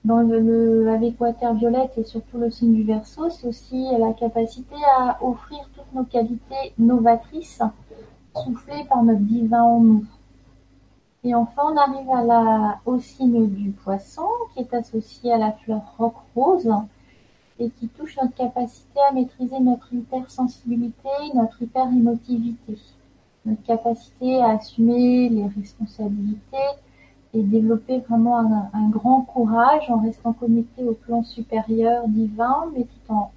dans le, avec Water Violette et surtout le signe du Verseau, c'est aussi la capacité à offrir toutes nos qualités novatrices soufflées par notre divin en nous. Et enfin, on arrive au signe du Poisson, qui est associé à la fleur roc rose et qui touche notre capacité à maîtriser notre hypersensibilité, notre hyper-émotivité, notre capacité à assumer les responsabilités, et développer vraiment un, grand courage en restant connecté au plan supérieur divin, mais tout en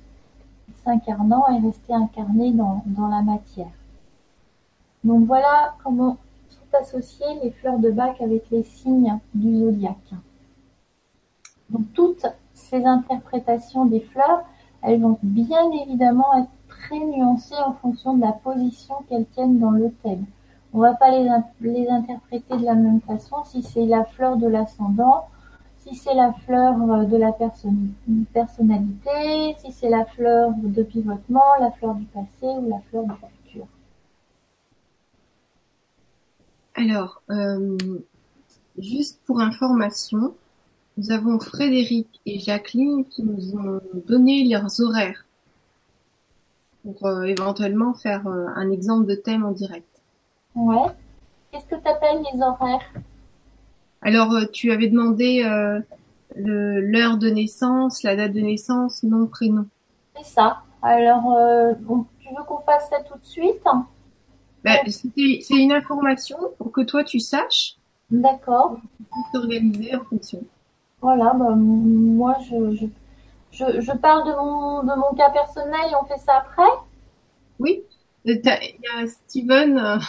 s'incarnant et rester incarné dans, la matière. Donc voilà comment associer les fleurs de bac avec les signes du zodiaque. Donc toutes ces interprétations des fleurs, elles vont bien évidemment être très nuancées en fonction de la position qu'elles tiennent dans le thème. On va pas les, les interpréter de la même façon si c'est la fleur de l'ascendant, si c'est la fleur euh, de la personnalité, si c'est la fleur de pivotement, la fleur du passé ou la fleur du futur. Alors, euh, juste pour information, nous avons Frédéric et Jacqueline qui nous ont donné leurs horaires pour euh, éventuellement faire un exemple de thème en direct. Ouais. Qu'est-ce que tu appelles les horaires? Alors, euh, tu avais demandé euh, l'heure de naissance, la date de naissance, nom, prénom. C'est ça. Alors, euh, tu veux qu'on fasse ça tout de suite? Bah, C'est une information pour que toi tu saches. D'accord. T'organiser en fonction. Voilà, bah, moi je, je, je, je, parle de mon, de mon cas personnel et on fait ça après Oui. Il y a Steven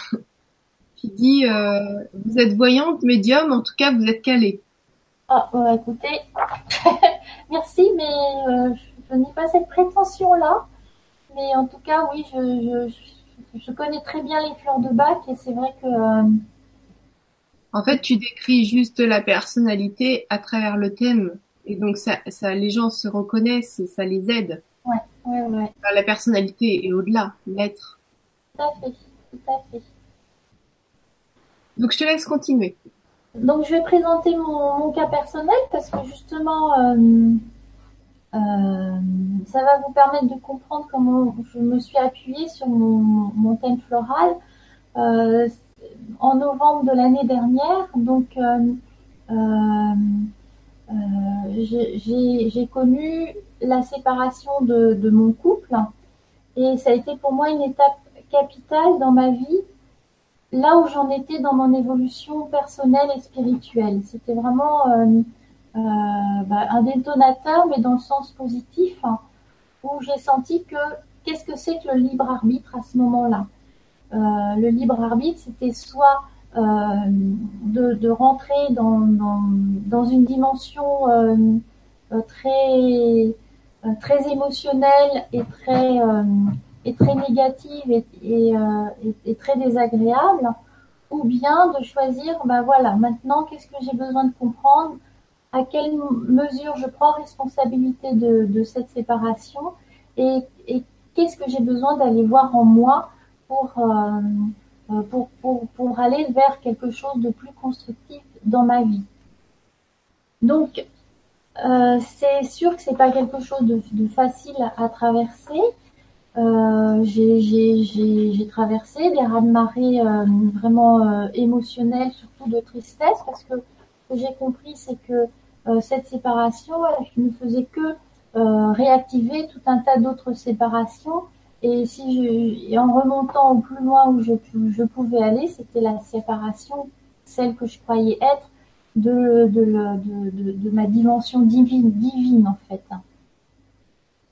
qui dit euh, vous êtes voyante, médium, en tout cas vous êtes calée. Ah, bah, écoutez, merci, mais euh, je, n'ai pas cette prétention-là. Mais en tout cas, oui, je, je, je, connais très bien les fleurs de bac et c'est vrai que. Euh, en fait, tu décris juste la personnalité à travers le thème. Et donc, ça, ça, les gens se reconnaissent et ça les aide. Ouais, ouais, ouais. la personnalité est au-delà, l'être. Tout à fait, tout à fait. Donc je te laisse continuer. Donc je vais présenter mon, cas personnel parce que justement euh, euh, ça va vous permettre de comprendre comment je me suis appuyée sur mon, thème floral euh, en novembre de l'année dernière. Donc j'ai connu la séparation de, mon couple et ça a été pour moi une étape capitale dans ma vie là où j'en étais dans mon évolution personnelle et spirituelle. C'était vraiment euh, euh, bah, un détonateur, mais dans le sens positif, hein, où j'ai senti que qu'est-ce que c'est que le libre arbitre à ce moment-là? Euh, Le libre arbitre, c'était soit de, de, rentrer dans, dans, une dimension très très émotionnelle et très est très négative et, et, euh, et, très désagréable, ou bien de choisir, ben voilà, maintenant qu'est-ce que j'ai besoin de comprendre, à quelle mesure je prends responsabilité de, cette séparation et, qu'est-ce que j'ai besoin d'aller voir en moi pour, euh, euh, pour, aller vers quelque chose de plus constructif dans ma vie. Donc, euh, c'est sûr que c'est pas quelque chose de, facile à traverser, j'ai traversé des raz-de-marée vraiment émotionnels, surtout de tristesse, parce que ce que j'ai compris, c'est que cette séparation, elle ne faisait que réactiver tout un tas d'autres séparations. Et si je, et en remontant au plus loin où je, je pouvais aller, c'était la séparation, celle que je croyais être de, de, de, de, de ma dimension divine, divine en fait.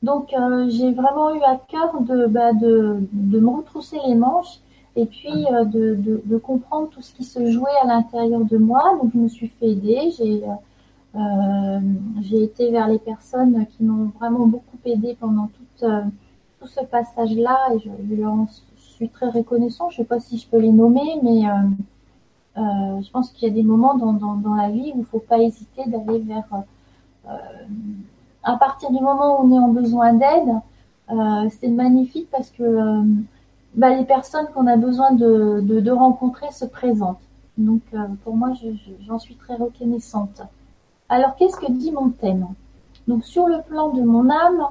Donc euh, j'ai vraiment eu à cœur de, bah, de, de me retrousser les manches et puis euh, de, de, de, comprendre tout ce qui se jouait à l'intérieur de moi. Donc je me suis fait aider, j'ai euh, j'ai été vers les personnes qui m'ont vraiment beaucoup aidé pendant tout, euh, ce passage-là et je, je, leur suis très reconnaissant. Je sais pas si je peux les nommer, mais je pense qu'il y a des moments dans, dans, dans la vie où il faut pas hésiter d'aller vers à partir du moment où on est en besoin d'aide, euh, c'est magnifique parce que euh, bah, les personnes qu'on a besoin de, de, de, rencontrer se présentent. Donc euh, pour moi, j'en suis très reconnaissante. Alors qu'est-ce que dit mon thème? Donc sur le plan de mon âme,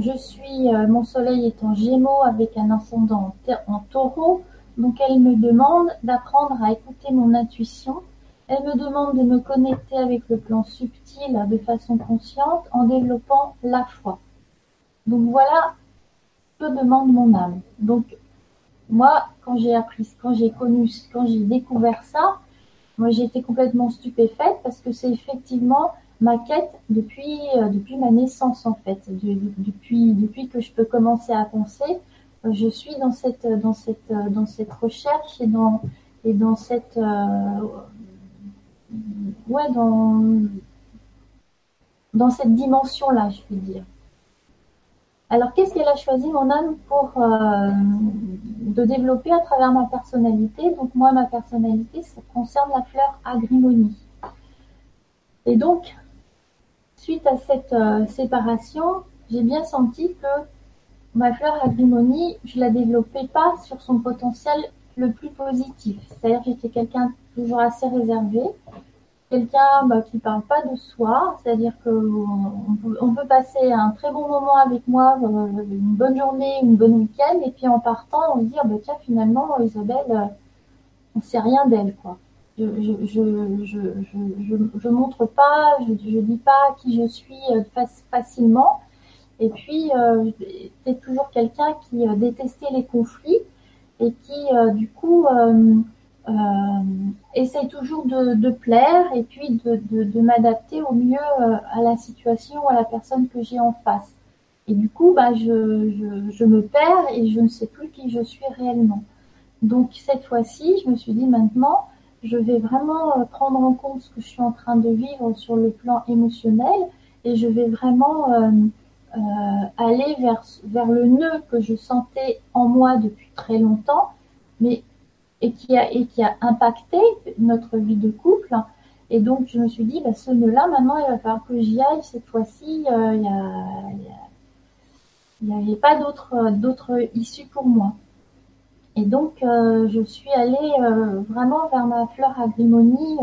je suis, mon soleil est en Gémeaux avec un ascendant en, Taureau. Donc elle me demande d'apprendre à écouter mon intuition elle me demande de me connecter avec le plan subtil de façon consciente en développant la foi. Donc voilà que demande mon âme. Donc moi, quand j'ai appris, quand j'ai connu, quand j'ai découvert ça, moi j'ai été complètement stupéfaite parce que c'est effectivement ma quête depuis euh, depuis ma naissance en fait, depuis depuis que je peux commencer à penser. je suis dans cette dans cette dans cette recherche et dans et dans cette ouais dans dans cette dimension là je veux dire alors qu'est-ce qu'elle a choisi mon âme pour de développer à travers ma personnalité? Donc moi ma personnalité ça concerne la fleur agrimonie et donc suite à cette séparation j'ai bien senti que ma fleur agrimonie, je la développais pas sur son potentiel le plus positif. C'est-à-dire que j'étais quelqu'un toujours assez réservé, quelqu'un bah, qui parle pas de soi, c'est-à-dire que on peut, passer un très bon moment avec moi, euh, une bonne journée, une bonne week-end, et puis en partant, on se dit ah, bah, tiens finalement Isabelle, euh, on sait rien d'elle quoi. Je je, je, je, je, montre pas, je, je dis pas qui je suis euh, facilement. Et puis, euh, toujours quelqu'un qui détestait les conflits et qui, du coup, essaye toujours de, plaire et puis de, m'adapter au mieux à la situation, à la personne que j'ai en face. Et du coup, bah, je, je, me perds et je ne sais plus qui je suis réellement. Donc cette fois-ci, je me suis dit maintenant, je vais vraiment prendre en compte ce que je suis en train de vivre sur le plan émotionnel et je vais vraiment euh, aller vers, vers le nœud que je sentais en moi depuis très longtemps, mais et qui a, et qui a impacté notre vie de couple. Et donc, je me suis dit, bah, ce nœud-là, maintenant, il va falloir que j'y aille. Cette fois-ci, euh, il n'y avait pas d'autre, issue pour moi. Et donc, euh, je suis allée vraiment vers ma fleur agrimonie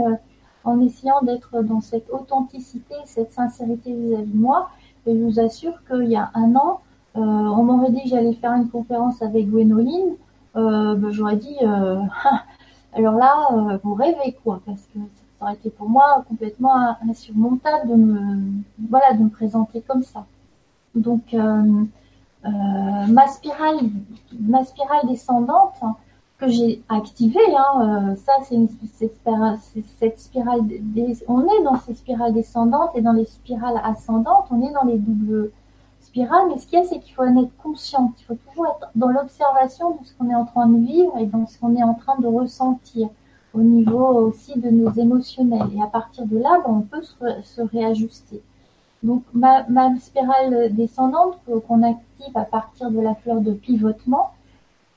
en essayant d'être dans cette authenticité, cette sincérité vis-à-vis de moi. Et je vous assure qu'il y a un an, euh, on m'aurait dit que j'allais faire une conférence avec Gwénoline. Euh, ben, j'aurais dit, euh, alors là, vous rêvez quoi, parce que ça aurait été pour moi complètement insurmontable de me, voilà, de me présenter comme ça. Donc, ma spirale, ma spirale descendante, que j'ai activé. Hein, euh, ça, c'est cette spirale. on est dans ces spirales descendantes et dans les spirales ascendantes. On est dans les doubles Mais ce qu'il y a, c'est qu'il faut en être conscient. Il faut toujours être dans l'observation de ce qu'on est en train de vivre et dans ce qu'on est en train de ressentir au niveau aussi de nos émotionnels. Et à partir de là, ben, on peut se, réajuster. Donc ma, ma spirale descendante qu'on active à partir de la fleur de pivotement,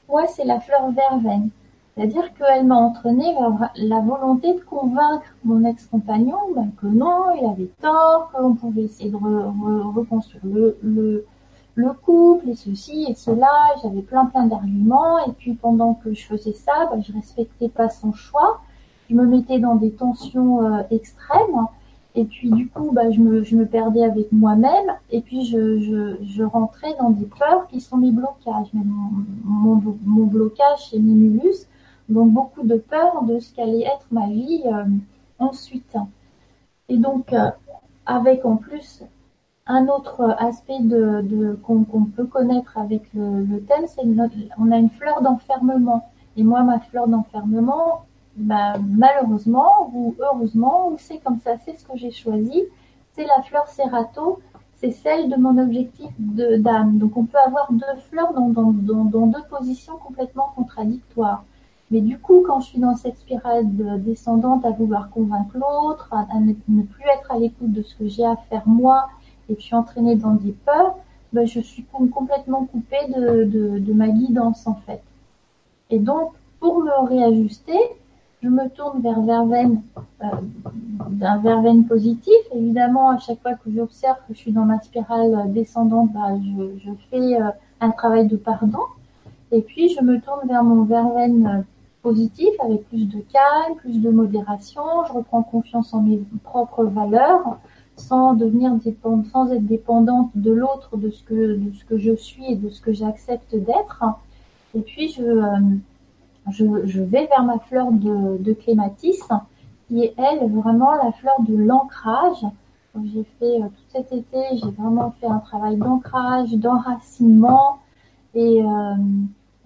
moi, c'est la fleur verveine. C'est-à-dire qu'elle m'a entraîné vers la volonté de convaincre mon ex-compagnon ben, que non, il avait tort, qu'on pouvait essayer de reconstruire le, le, couple et ceci et cela. J'avais plein plein d'arguments et puis pendant que je faisais ça, ben, je respectais pas son choix. Je me mettais dans des tensions euh, extrêmes et puis du coup, bah, je, me, je me perdais avec moi-même et puis je, je, je, rentrais dans des peurs qui sont mes blocages. Mon, mon, blocage chez Mimulus, donc beaucoup de peur de ce qu'allait être ma vie euh, ensuite. Et donc, euh, avec en plus un autre aspect de, qu'on peut connaître avec le, thème, c'est on a une fleur d'enfermement. Et moi, ma fleur d'enfermement, bah, malheureusement ou heureusement, c'est comme ça, c'est ce que j'ai choisi. C'est la fleur Serato, c'est celle de mon objectif d'âme. Donc on peut avoir deux fleurs dans, deux positions complètement contradictoires. Mais du coup, quand je suis dans cette spirale descendante à vouloir convaincre l'autre, à, ne, plus être à l'écoute de ce que j'ai à faire moi, et puis entraînée dans des peurs, bah, je suis complètement coupée de, ma guidance en fait. Et donc, pour me réajuster, je me tourne vers verveine, euh, verveine positif. Évidemment, à chaque fois que j'observe que je suis dans ma spirale descendante, bah, je, fais euh, un travail de pardon. Et puis, je me tourne vers mon verveine euh, positif avec plus de calme, plus de modération. Je reprends confiance en mes propres valeurs sans devenir dépendante, sans être dépendante de l'autre, de ce que, de ce que je suis et de ce que j'accepte d'être. Et puis, je, je, je, vais vers ma fleur de, de, clématis, qui est elle vraiment la fleur de l'ancrage. J'ai fait euh, tout cet été, j'ai vraiment fait un travail d'ancrage, d'enracinement et euh, euh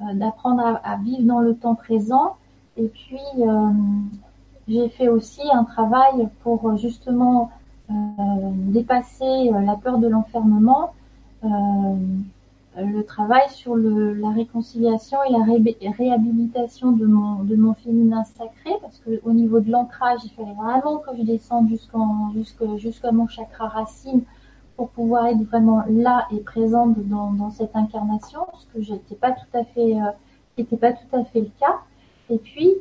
d'apprendre à, vivre dans le temps présent. Et puis euh, j'ai fait aussi un travail pour justement euh, dépasser la peur de l'enfermement le travail sur la réconciliation et la réhabilitation de mon, de féminin sacré, parce que au niveau de l'ancrage, il fallait vraiment que je descende jusqu'à mon chakra racine pour pouvoir être vraiment là et présente dans, dans cette incarnation, ce que j'étais pas tout à fait, euh, pas tout à fait le cas. Et puis,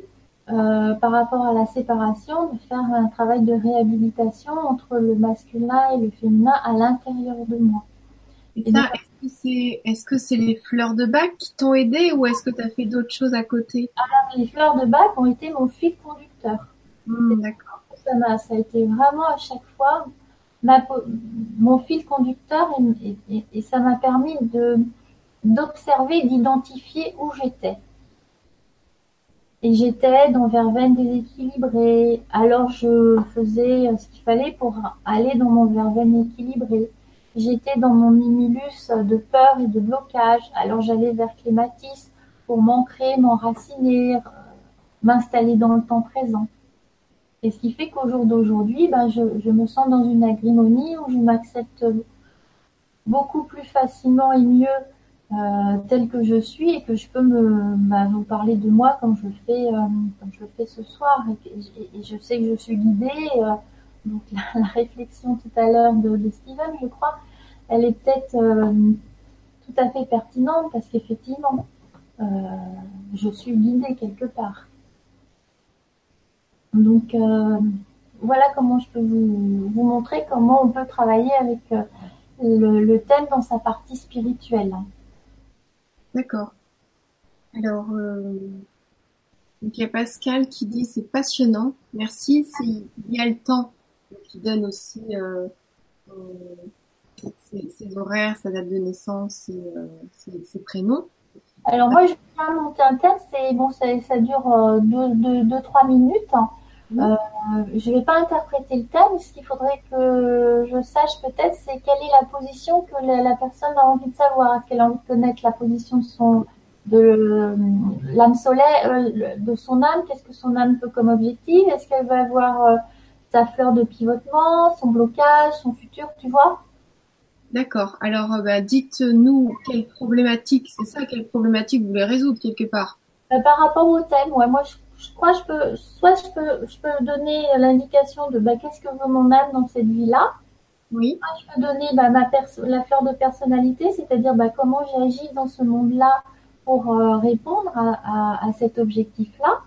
euh, par rapport à la séparation, de faire un travail de réhabilitation entre le masculin et le féminin à l'intérieur de moi. Et, ça, est-ce que c'est est -ce c'est les fleurs de bac qui t'ont aidé ou est-ce que tu as fait d'autres choses à côté? Alors, les fleurs de bac ont été mon fil conducteur. Hmm, d'accord. Ça, ça a été vraiment à chaque fois mon fil conducteur et, ça m'a permis d'observer, d'identifier où j'étais. Et j'étais dans verveine déséquilibrée. Alors je faisais ce qu'il fallait pour aller dans mon verveine équilibré. J'étais dans mon mimulus de peur et de blocage. Alors j'allais vers Clématis pour m'ancrer, m'enraciner, m'installer dans le temps présent. Et ce qui fait qu'au jour d'aujourd'hui, ben, je, je, me sens dans une agrimonie où je m'accepte beaucoup plus facilement et mieux euh, telle que je suis et que je peux me bah, vous parler de moi comme je le fais euh, comme je le fais ce soir. Et, je sais que je suis guidée euh, donc la, la, réflexion tout à l'heure de, de, Steven je crois elle est peut-être euh, tout à fait pertinente parce qu'effectivement euh, je suis guidée quelque part donc euh, voilà comment je peux vous, vous montrer comment on peut travailler avec le, le thème dans sa partie spirituelle D'accord. Alors, euh, il y a Pascal qui dit c'est passionnant. Merci. S'il y a le temps, qui donne aussi euh, euh, ses, horaires, sa date de naissance et ses, prénoms. Alors moi, je vais monter un thème. C'est bon, ça, ça dure 2-3 minutes. Euh, je vais pas interpréter le thème. Ce qu'il faudrait que je sache peut-être, c'est quelle est la position que la, personne a envie de savoir. Est-ce qu'elle a envie de connaître la position de son de l'âme solaire, euh, de son âme? Qu'est-ce que son âme peut comme objectif? Est-ce qu'elle va avoir euh, sa fleur de pivotement, son blocage, son futur Tu vois? D'accord. Alors, bah, dites-nous quelle problématique, c'est ça, quelle problématique vous voulez résoudre quelque part Par rapport au thème, ouais, moi je je crois que je peux, soit je peux, je peux donner l'indication de bah, qu'est-ce que veut mon âme dans cette vie-là. Oui. Soit je peux donner bah, ma la fleur de personnalité, c'est-à-dire bah, comment j'agis dans ce monde-là pour euh, répondre à, à, à cet objectif-là.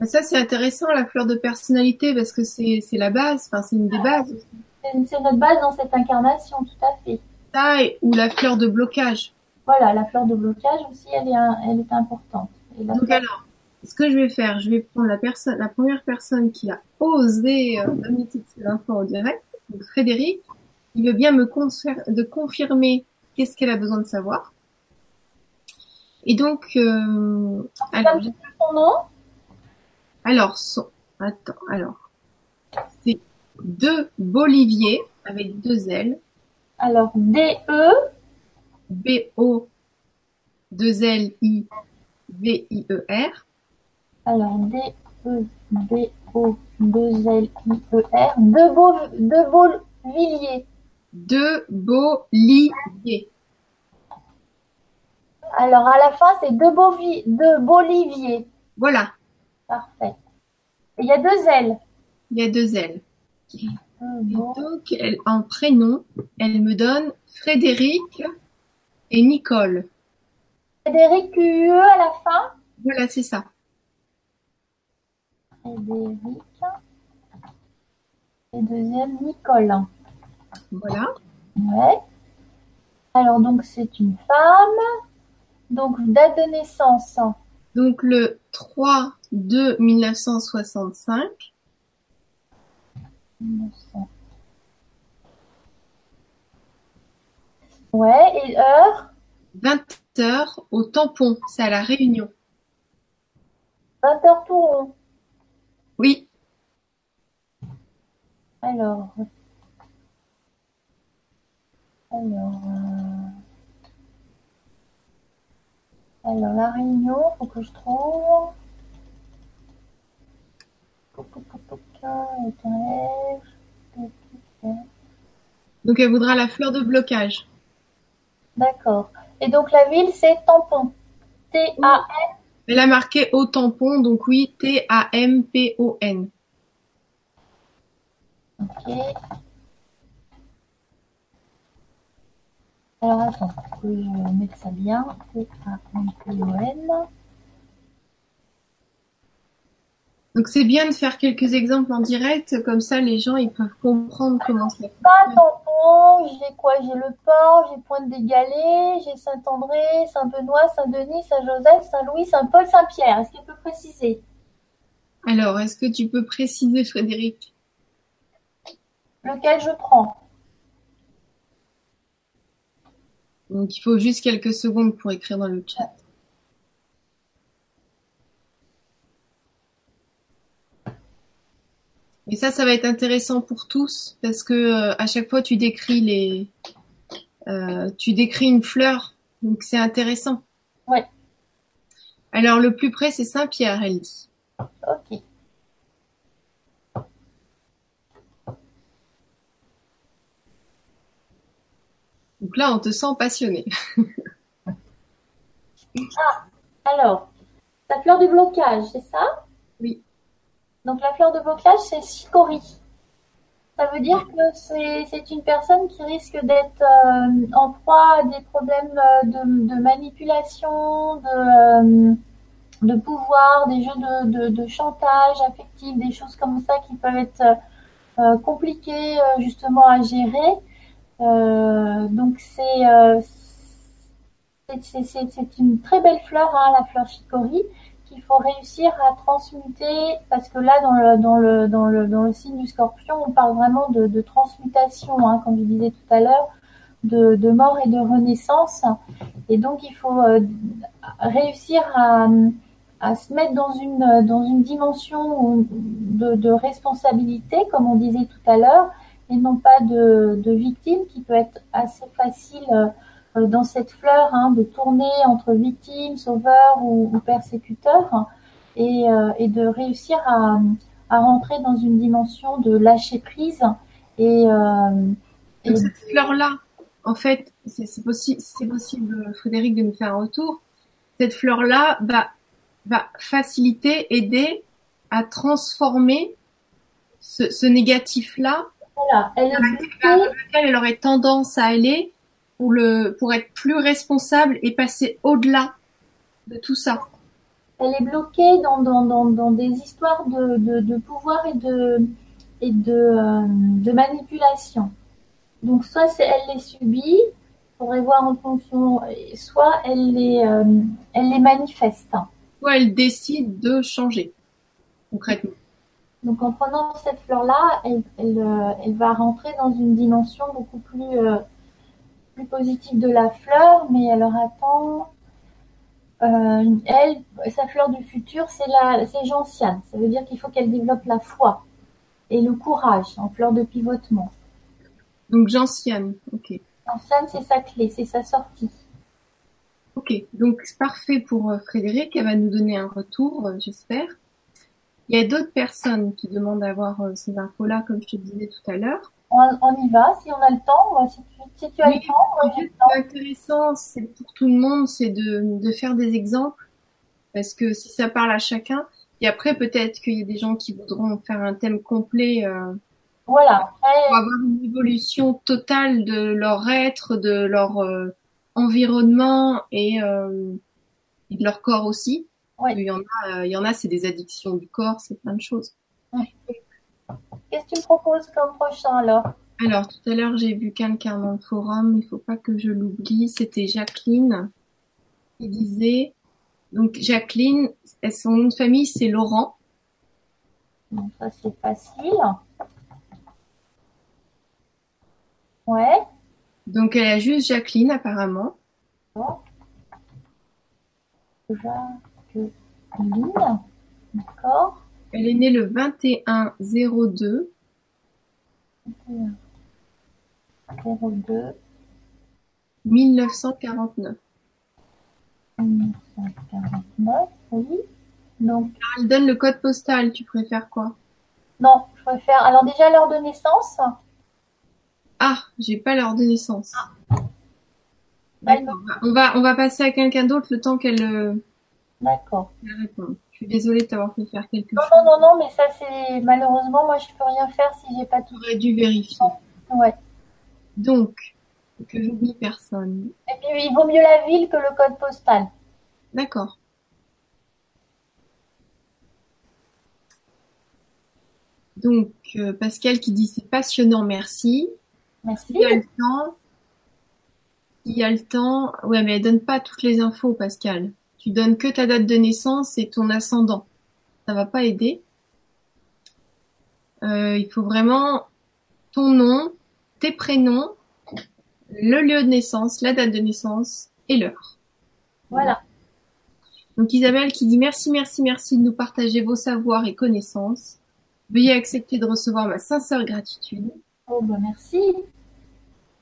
Bah, ça, c'est intéressant, la fleur de personnalité, parce que c'est la base, enfin, c'est une des bases. C'est notre base dans cette incarnation, tout à fait. Ça, ou la fleur de blocage. Voilà, la fleur de blocage aussi, elle est, elle est importante. Et Donc alors, ce que je vais faire, je vais prendre la personne, la première personne qui a osé euh, donner toutes ces infos en direct, donc Frédéric. Il veut bien me de confirmer qu'est-ce qu'elle a besoin de savoir. Et donc, euh, alors, son nom? Alors, son, attends, alors, c'est de Bolivier avec deux L. Alors, D-E. B-O, deux L, I, V-I-E-R. Alors, D-E-B-O-2-L-I-E-R. De, Beau, de Beauvilliers. De Beaulivier. Alors, à la fin, c'est de, Beauvi, de Beaulivier. Voilà. Parfait. il y a deux L. Il y a deux L. donc, elle, en prénom, elle me donne Frédéric et Nicole. Frédéric UE à la fin Voilà, c'est ça. Frédéric. Et deuxième, Nicole. Voilà. Ouais. Alors, donc, c'est une femme. Donc, date de naissance. Donc, le 3 2 1965. Ouais, et heure? 20 heures au tampon, c'est à la Réunion. 20 heures tout rond. Oui. Alors. Alors. Euh... Alors, la réunion, faut que je trouve. Donc, elle voudra la fleur de blocage. D'accord. Et donc la ville, c'est Tampon. T-A-M. Elle a marqué au tampon, donc oui, T-A-M-P-O-N. Ok. Alors attends, que je mette ça bien. T-A-M-P-O-N. Donc c'est bien de faire quelques exemples en direct, comme ça les gens ils peuvent comprendre comment ça fait. Pas tampon, j'ai quoi? J'ai le port, j'ai Pointe des Galets, j'ai Saint-André, Saint-Benoît, Saint-Denis, Saint-Joseph, Saint-Louis, Saint-Paul, Saint-Pierre. Est-ce qu'il peut préciser? Alors, est-ce que tu peux préciser, Frédéric? Lequel je prends? Donc il faut juste quelques secondes pour écrire dans le chat. Et ça, ça va être intéressant pour tous parce que euh, à chaque fois tu décris les, euh, tu décris une fleur, donc c'est intéressant. Ouais. Alors le plus près c'est Saint-Pierre, elle dit. Ok. Donc là, on te sent passionné. Ah, alors, la fleur du blocage, c'est ça? Donc la fleur de blocage, c'est chicorie. Ça veut dire que c'est une personne qui risque d'être euh, en proie à des problèmes euh, de, manipulation, de, euh, de pouvoir, des jeux de, de, chantage affectif, des choses comme ça qui peuvent être euh, compliquées euh, justement à gérer. Donc c'est une très belle fleur, hein, la fleur chicorie, qu'il faut réussir à transmuter, parce que là, dans le, dans le, dans le, dans le signe du scorpion, on parle vraiment de, transmutation, hein, comme je disais tout à l'heure, de, de mort et de renaissance. Et donc, il faut euh, réussir à, à se mettre dans une, dans une dimension de, responsabilité, comme on disait tout à l'heure, et non pas de, de victime, qui peut être assez facile euh, dans cette fleur hein, de tourner entre victime, sauveur ou, ou persécuteur et, euh, et de réussir à, à rentrer dans une dimension de lâcher prise et, euh, et cette fleur-là, en fait, c'est c'est possi- c'est possible, Frédéric, de nous faire un retour. Cette fleur-là va, va faciliter, aider à transformer ce, ce négatif-là voilà, elle est vers bloquée, lequel elle aurait tendance à aller pour le, pour être plus responsable et passer au-delà de tout ça. elle est bloquée dans, dans, dans, dans des histoires de, de, de pouvoir et de, et de, euh, de manipulation. Donc soit c'est elle les subit, faudrait voir en fonction, soit elle les, euh, elle les manifeste. Soit elle décide de changer, concrètement. Donc en prenant cette fleur-là, elle, elle, euh, elle va rentrer dans une dimension beaucoup plus, euh, plus positive de la fleur, mais alors attends, euh, elle, sa fleur du futur, c'est la, c'est gentiane. Ça veut dire qu'il faut qu'elle développe la foi et le courage en fleur de pivotement. Donc gentiane, ok. Gentiane, c'est sa clé, c'est sa sortie. Ok, donc c'est parfait pour euh, Frédéric, elle va nous donner un retour, euh, j'espère. Il y a d'autres personnes qui demandent d'avoir ces infos-là, comme je te disais tout à l'heure. On, on y va, si on a le temps, si tu, si tu as Oui, le temps, moi j'ai le Ce temps. qui est intéressant, c'est pour tout le monde, c'est de, de faire des exemples, parce que si ça parle à chacun, et après peut-être qu'il y a des gens qui voudront faire un thème complet euh, Voilà. Pour avoir une évolution totale de leur être, de leur euh, environnement et, euh, et de leur corps aussi. Ouais. Il y en a, euh, il y en a, c'est des addictions du corps, c'est plein de choses. Qu'est-ce que tu me proposes comme prochain alors Alors, tout à l'heure, j'ai vu quelqu'un dans le forum, il faut pas que je l'oublie, c'était Jacqueline qui disait, donc Jacqueline, son nom de famille, c'est Laurent. Ça c'est facile. Ouais. Donc, elle a juste Jacqueline, apparemment. Jacqueline. D'accord. Elle est née le 21-02 02 1949. 1949. Oui. Donc, Elle donne le code postal, tu préfères quoi? non, je préfère. Alors, déjà, l'heure de naissance. Ah, j'ai pas l'heure de naissance. D'accord. On va, on va passer à quelqu'un d'autre le temps qu'elle euh, D'accord. réponde. Je suis désolée de t'avoir fait faire quelque Non, chose. non, non, non, mais ça c'est malheureusement moi je peux rien faire si j'ai pas tout. J'aurais dû vérifier. Ouais. Donc, que j'oublie personne. Et puis il vaut mieux la ville que le code postal. D'accord. Donc, euh, Pascal qui dit c'est passionnant, merci. Merci. Il y a le temps. Il y a le temps. Ouais, mais elle donne pas toutes les infos, Pascal. Tu donnes que ta date de naissance et ton ascendant. Ça va pas aider. Euh, il faut vraiment ton nom, tes prénoms, le lieu de naissance, la date de naissance et l'heure. Voilà. Donc Isabelle qui dit merci, merci, merci de nous partager vos savoirs et connaissances. Veuillez accepter de recevoir ma sincère gratitude. Oh bah merci.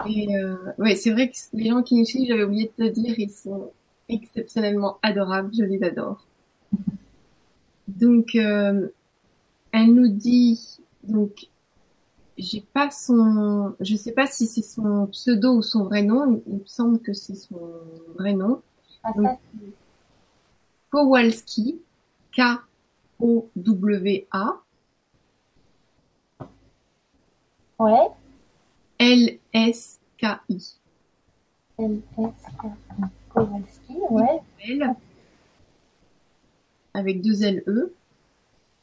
Et euh, ouais, c'est vrai que les gens qui nous suivent, j'avais oublié de te dire, ils sont exceptionnellement adorables, je les adore. Donc, euh, elle nous dit, donc, j'ai pas son, je sais pas si c'est son pseudo ou son vrai nom, il me semble que c'est son vrai nom. Ah, Donc, Kowalski, K-O-W-A, ouais. L-S-K-I. L-S-K-I. Kowalski, ouais. L, avec deux L-E.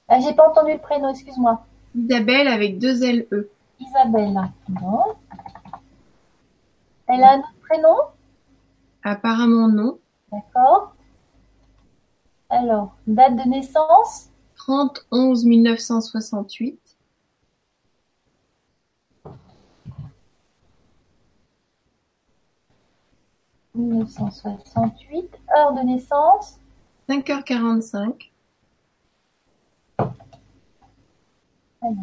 Ah, j'ai pas entendu le prénom, excuse-moi. Isabelle avec deux L-E. Isabelle. Non. Elle a un autre prénom? Apparemment non. D'accord. Alors, date de naissance? 30 1968. « 1968. Heure de naissance 5h45. Alors.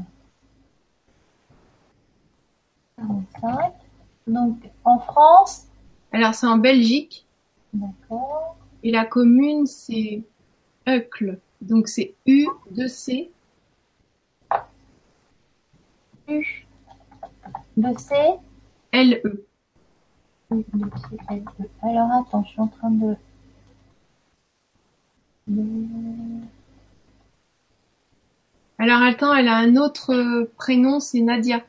45. Donc, en France Alors c'est en Belgique D'accord. et la commune c'est Uccle. Donc c'est U 2 C Alors, attends, je suis en train de... de- Alors attends, elle a un autre euh, prénom, c'est Nadia.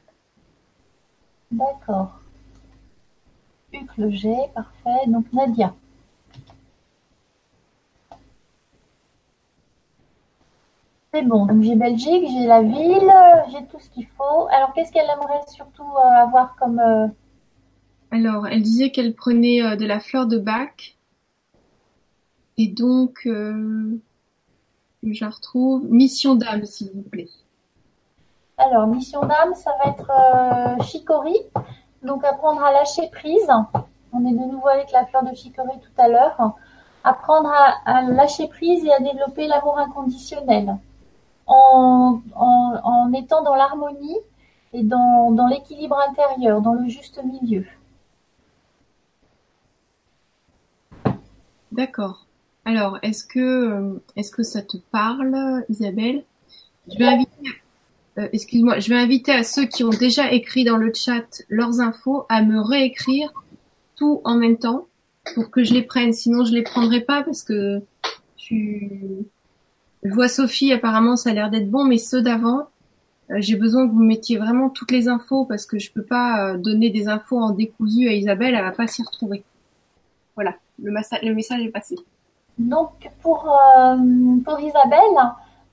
D'accord. Hucle G, parfait. Donc Nadia. C'est bon. Donc j'ai Belgique, j'ai la ville, j'ai tout ce qu'il faut. Alors qu'est-ce qu'elle aimerait surtout euh, avoir comme... Alors elle disait qu'elle prenait euh, de la fleur de bac et donc euh, retrouve mission d'âme s'il vous plaît. Alors, mission d'âme, ça va être euh. Donc, apprendre à lâcher prise. On est de nouveau avec la fleur de chicory tout à l'heure. Apprendre à, lâcher prise et à développer l'amour inconditionnel. En, étant dans l'harmonie et dans l'équilibre intérieur, dans le juste milieu. D'accord. Alors est-ce que euh, est-ce que ça te parle Isabelle? Je vais inviter euh, excuse-moi, je vais inviter à ceux qui ont déjà écrit dans le chat leurs infos à me réécrire tout en même temps pour que je les prenne. Sinon, je les prendrai pas parce que tu... je vois Sophie, apparemment, ça a l'air d'être bon, mais ceux d'avant, euh, j'ai besoin que vous mettiez vraiment toutes les infos parce que je peux pas donner des infos en décousu à Isabelle, elle va pas s'y retrouver. Voilà, le, le message est passé. Donc pour, euh, pour Isabelle,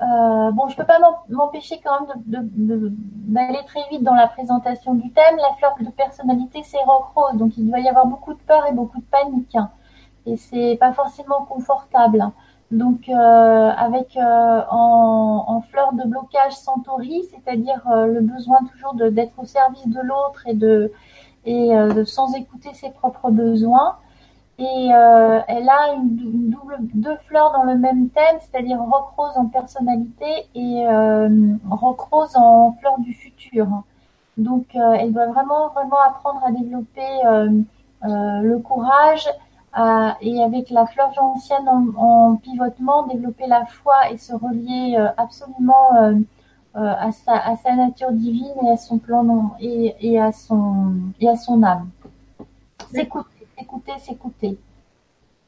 euh, bon, je peux pas m'empêcher quand même d'aller très vite dans la présentation du thème. La fleur de personnalité, c'est rose, donc il doit y avoir beaucoup de peur et beaucoup de panique, hein. et c'est pas forcément confortable. Donc euh, avec euh, en, fleur de blocage Centauri, c'est-à-dire le besoin toujours d'être au service de l'autre et de et de- sans écouter ses propres besoins. Et euh, elle a une, dou- une double, deux fleurs dans le même thème, c'est-à-dire rock rose en personnalité et euh, rock rose en fleur du futur. Donc, euh, elle doit vraiment, vraiment apprendre à développer euh, euh, le courage à- et avec la fleur gentienne en, en pivotement, développer la foi et se relier euh, absolument euh, euh, à, sa, à sa nature divine et à son plan non, et, et à son et à son âme. S'écouter. Écouter, s'écouter.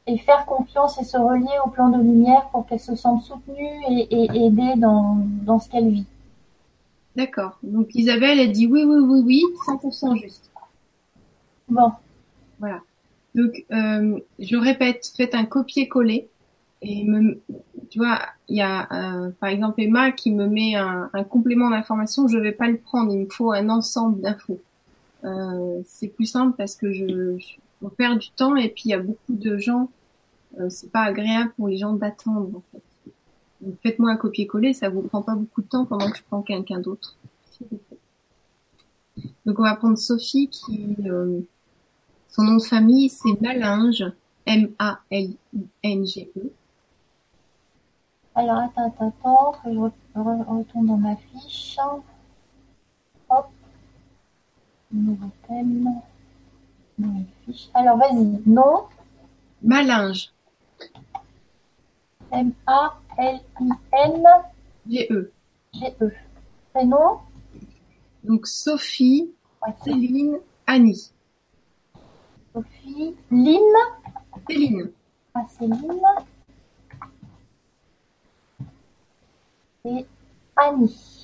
Et faire confiance et se relier au plan de lumière pour qu'elle se sente soutenue et, et aidée dans, dans ce qu'elle vit. D'accord. Donc Isabelle, elle dit oui, oui, oui, oui, 100% juste. Bon. Voilà. Donc, euh, je répète, faites un copier-coller. Et me, tu vois, il y a euh, par exemple Emma qui me met un, un complément d'information, je vais pas le prendre, il me faut un ensemble d'infos. Euh, c'est plus simple parce que je, je on perd du temps et puis il y a beaucoup de gens, euh, c'est pas agréable pour les gens d'attendre en fait. Faites-moi un copier-coller, ça vous prend pas beaucoup de temps pendant que je prends quelqu'un d'autre. Donc on va prendre Sophie qui euh, son nom de famille c'est Malinge, M-A-L-I-N-G-E. Alors, attends, attends, attends, je retourne dans ma fiche. Hop. Nouveau thème. Alors, vas-y. Nom. Malinge. M-A-L-I-N. G-E. G-E. Prénom. Donc, Sophie, Ouais. Céline, Annie. Sophie. Lynn. Céline. Ah, Céline. Et Annie.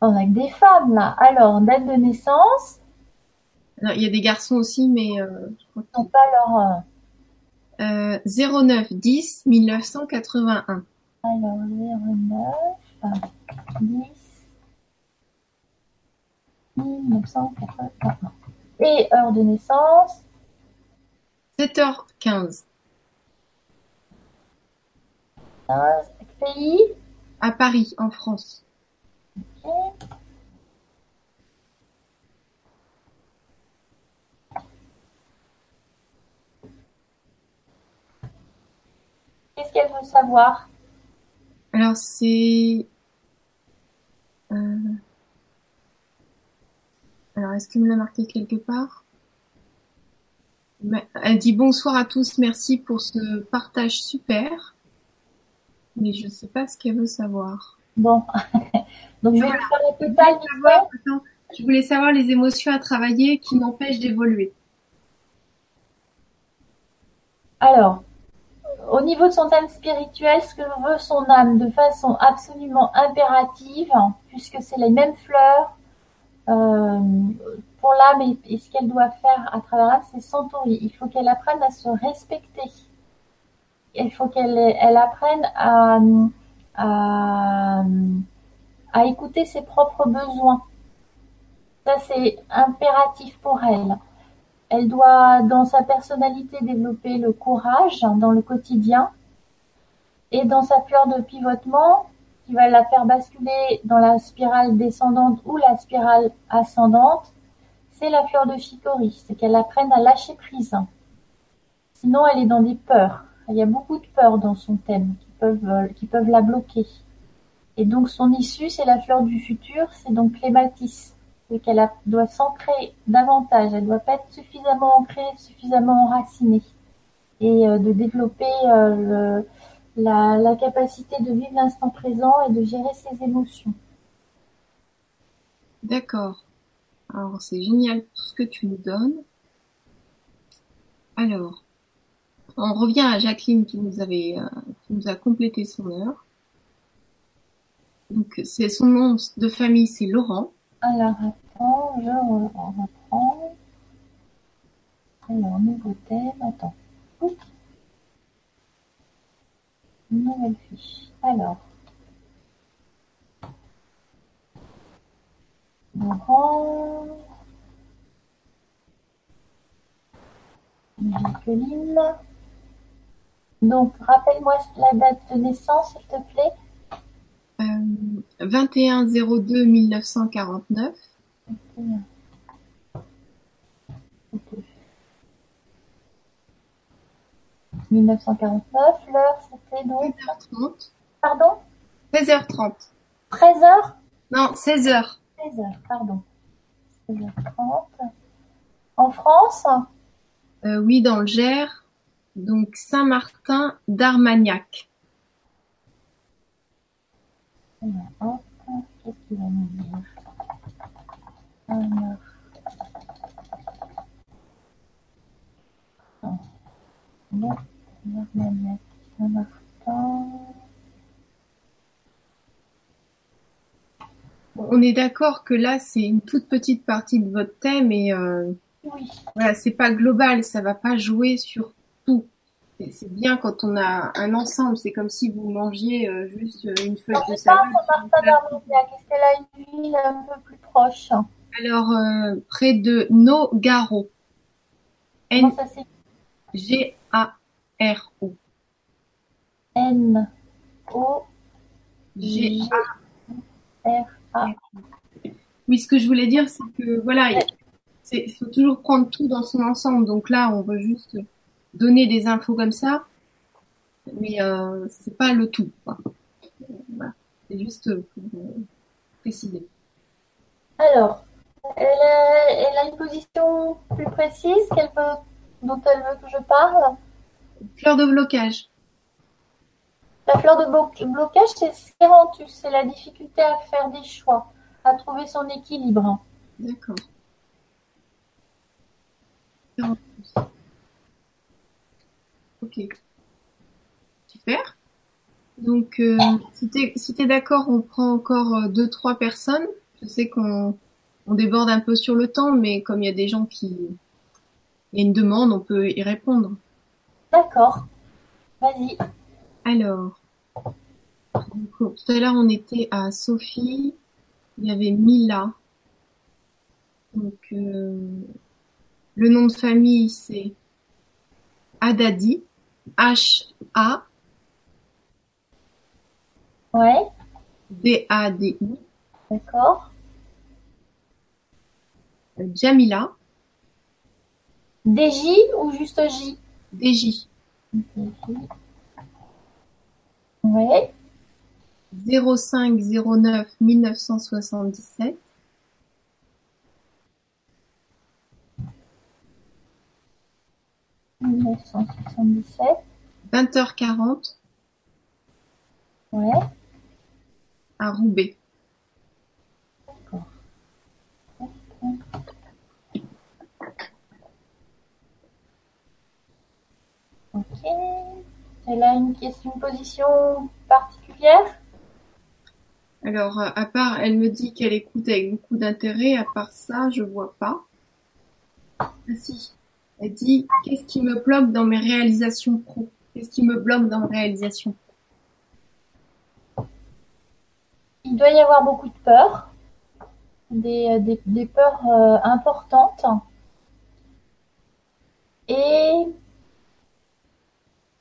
On a que des femmes là. Alors, date de naissance? Il y a des garçons aussi, mais euh, je crois n'ont pas leur. euh, euh, 09 10 1981. Alors, 09, 10, 1981. Et heure de naissance, 7h15. 15, pays, À Paris, en France. Qu'est-ce qu'elle veut savoir? Alors, c'est... euh, Alors, est-ce qu'il me l'a marqué quelque part? Mais- Elle dit bonsoir à tous, merci pour ce partage super. Mais je sais pas ce qu'elle veut savoir. Bon. Donc, je vais faire Je voulais savoir, attends, je voulais savoir les émotions à travailler qui m'empêchent d'évoluer. Alors, au niveau de son thème spirituel, ce que veut son âme de façon absolument impérative, puisque c'est les mêmes fleurs euh, pour l'âme et, et ce qu'elle doit faire à travers l'âme, c'est s'entourer. Il faut qu'elle apprenne à se respecter. Il faut qu'elle elle apprenne à, à, à écouter ses propres besoins. Ça, c'est impératif pour elle. Elle doit, dans sa personnalité, développer le courage dans le quotidien et dans sa fleur de pivotement qui va la faire basculer dans la spirale descendante ou la spirale ascendante, c'est la fleur de chicory. C'est qu'elle apprenne à lâcher prise. Sinon, elle est dans des peurs. Il y a beaucoup de peurs dans son thème peuvent, euh, qui peuvent la bloquer. Et donc, son issue, c'est la fleur du futur, c'est donc clématis c'est qu'elle doit s'ancrer davantage, elle doit pas être suffisamment ancrée, suffisamment enracinée, et euh, de développer euh, la, la capacité de vivre l'instant présent et de gérer ses émotions. D'accord. Alors, c'est génial tout ce que tu nous donnes. Alors, on revient à Jacqueline qui nous avait, euh, qui nous a complété son heure. Donc, c'est son nom de famille, c'est Laurent. Alors attends, je re- on reprend. Alors, nouveau thème, attends. Nouvelle fiche. Alors. Laurent. Jacqueline. Donc, rappelle-moi la date de naissance, s'il te plaît. Euh, 21 02 1949. Ok. 1949, l'heure c'était donc, 16h30. pardon, 16h30. 13h Non, 16h. 16h, pardon. 16h30. En France? Euh, oui, dans le Gers donc Saint-Martin d'Armagnac. On est d'accord que là, c'est une toute petite partie de votre thème et euh, c'est pas global, ça va pas jouer sur c'est bien quand on a un ensemble, c'est comme si vous mangiez euh, juste euh, une feuille de salade. Est-ce qu'elle a une ville un peu plus proche Alors, euh, près de Nogaro. N-G-A-R-O. N-O-G-R-A. G-A. Oui, ce que je voulais dire, c'est que voilà, il faut toujours prendre tout dans son ensemble. Donc là, on veut juste donner des infos comme ça, mais euh, c'est pas le tout. quoi. Voilà. C'est juste pour euh, préciser. Alors, elle a, elle a une position plus précise qu'elle veut, dont elle veut que je parle? Fleur de blocage. La fleur de blo- blocage, c'est Scerantus, c'est la difficulté à faire des choix, à trouver son équilibre. D'accord. Ok. Super. Donc, euh, si t'es si t'es d'accord, on prend encore euh, deux, trois personnes. Je sais qu'on on déborde un peu sur le temps, mais comme il y a des gens qui... Il y a une demande, on peut y répondre. D'accord. Vas-y. Alors, donc, tout à l'heure, on était à Sophie. Il y avait Mila. Donc, euh, le nom de famille, c'est Hadadi. H-A-D-A-D-I. Ouais, d'accord. Euh, Jamila. DJ ou juste J? DJ. Ouais, 05 09 1977. Mille neuf cent soixante-dix-sept. 20h40 Ouais, à Roubaix. ok. Elle a une, question- une position particulière? Alors, à part, elle me dit qu'elle écoute avec beaucoup d'intérêt. À part ça, je vois pas. Ah si. Elle dit, qu'est-ce qui me bloque dans mes réalisations pro? Qu'est-ce qui me bloque dans mes réalisations? Il doit y avoir beaucoup de peurs, des, des, des peurs euh, importantes. Et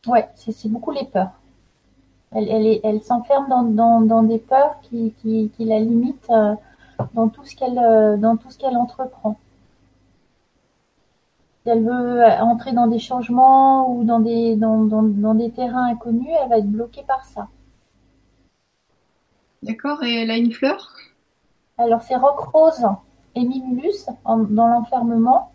ouais, c'est beaucoup les peurs. Elle, elle, elle s'enferme dans, dans, des peurs qui, qui, qui la limitent euh, euh, dans tout ce qu'elle entreprend. Elle veut entrer dans des changements ou dans des, dans, dans, dans des terrains inconnus, elle va être bloquée par ça. D'accord? Et elle a une fleur? Alors, c'est Rock Rose et Mimulus en- dans l'enfermement.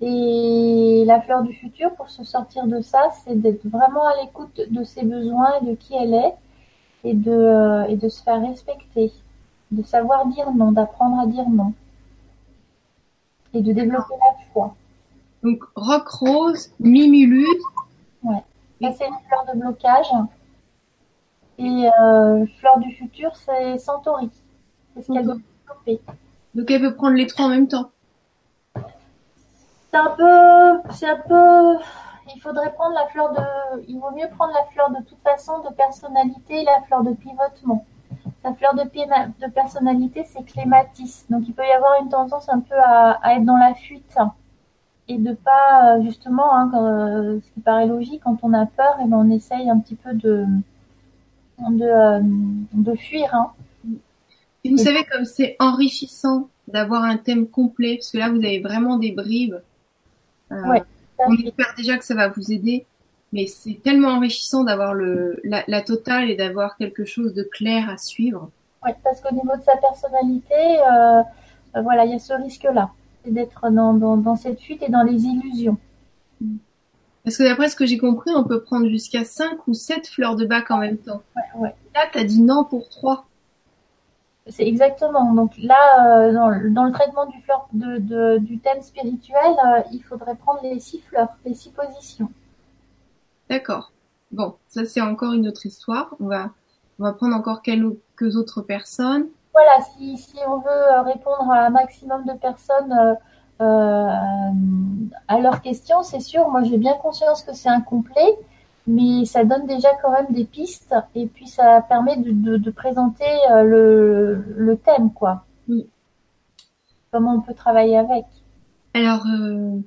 Et la fleur du futur, pour se sortir de ça, c'est d'être vraiment à l'écoute de ses besoins et de qui elle est et de, euh, et de se faire respecter, de savoir dire non, d'apprendre à dire non et de développer la foi. Donc, Rock Rose, Mimulus, Ça, c'est une fleur de blocage. Et euh, fleur du futur, c'est Centauri. C'est ce qu'elle doit développer. donc elle peut prendre les trois en même temps. C'est un peu, c'est un peu, il faudrait prendre la fleur de, il vaut mieux prendre la fleur de toute façon de personnalité et la fleur de pivotement. La fleur de, de personnalité, c'est clématis. Donc il peut y avoir une tendance un peu à, à être dans la fuite et de pas, euh, justement, hein, quand, euh, ce qui paraît logique, quand on a peur, et ben on essaye un petit peu de, de, euh, de fuir. Hein. Et vous savez comme c'est enrichissant d'avoir un thème complet, parce que là vous avez vraiment des bribes. Euh, Ouais. on espère déjà que ça va vous aider, mais c'est tellement enrichissant d'avoir le la, la totale et d'avoir quelque chose de clair à suivre. Ouais, parce qu'au niveau de sa personnalité, euh, voilà, il y a ce risque-là, d'être dans, dans, dans cette fuite et dans les illusions. Parce que d'après ce que j'ai compris, on peut prendre jusqu'à 5 ou 7 fleurs de bac en même temps. Ouais, ouais. Là, t'as dit non pour 3. C'est exactement. Donc là, euh, dans, le- dans le traitement du, fleur, de, de- du thème spirituel, euh, il faudrait prendre les six fleurs, les six positions. D'accord. Bon, ça c'est encore une autre histoire. On va, on va prendre encore quelques autres personnes. Voilà, si, si on veut répondre à un maximum de personnes euh, euh, à leurs questions, c'est sûr. Moi, j'ai bien conscience que c'est incomplet, mais ça donne déjà quand même des pistes et puis ça permet de, de, de présenter euh, le, le thème, quoi. Oui. Comment on peut travailler avec. Alors, euh,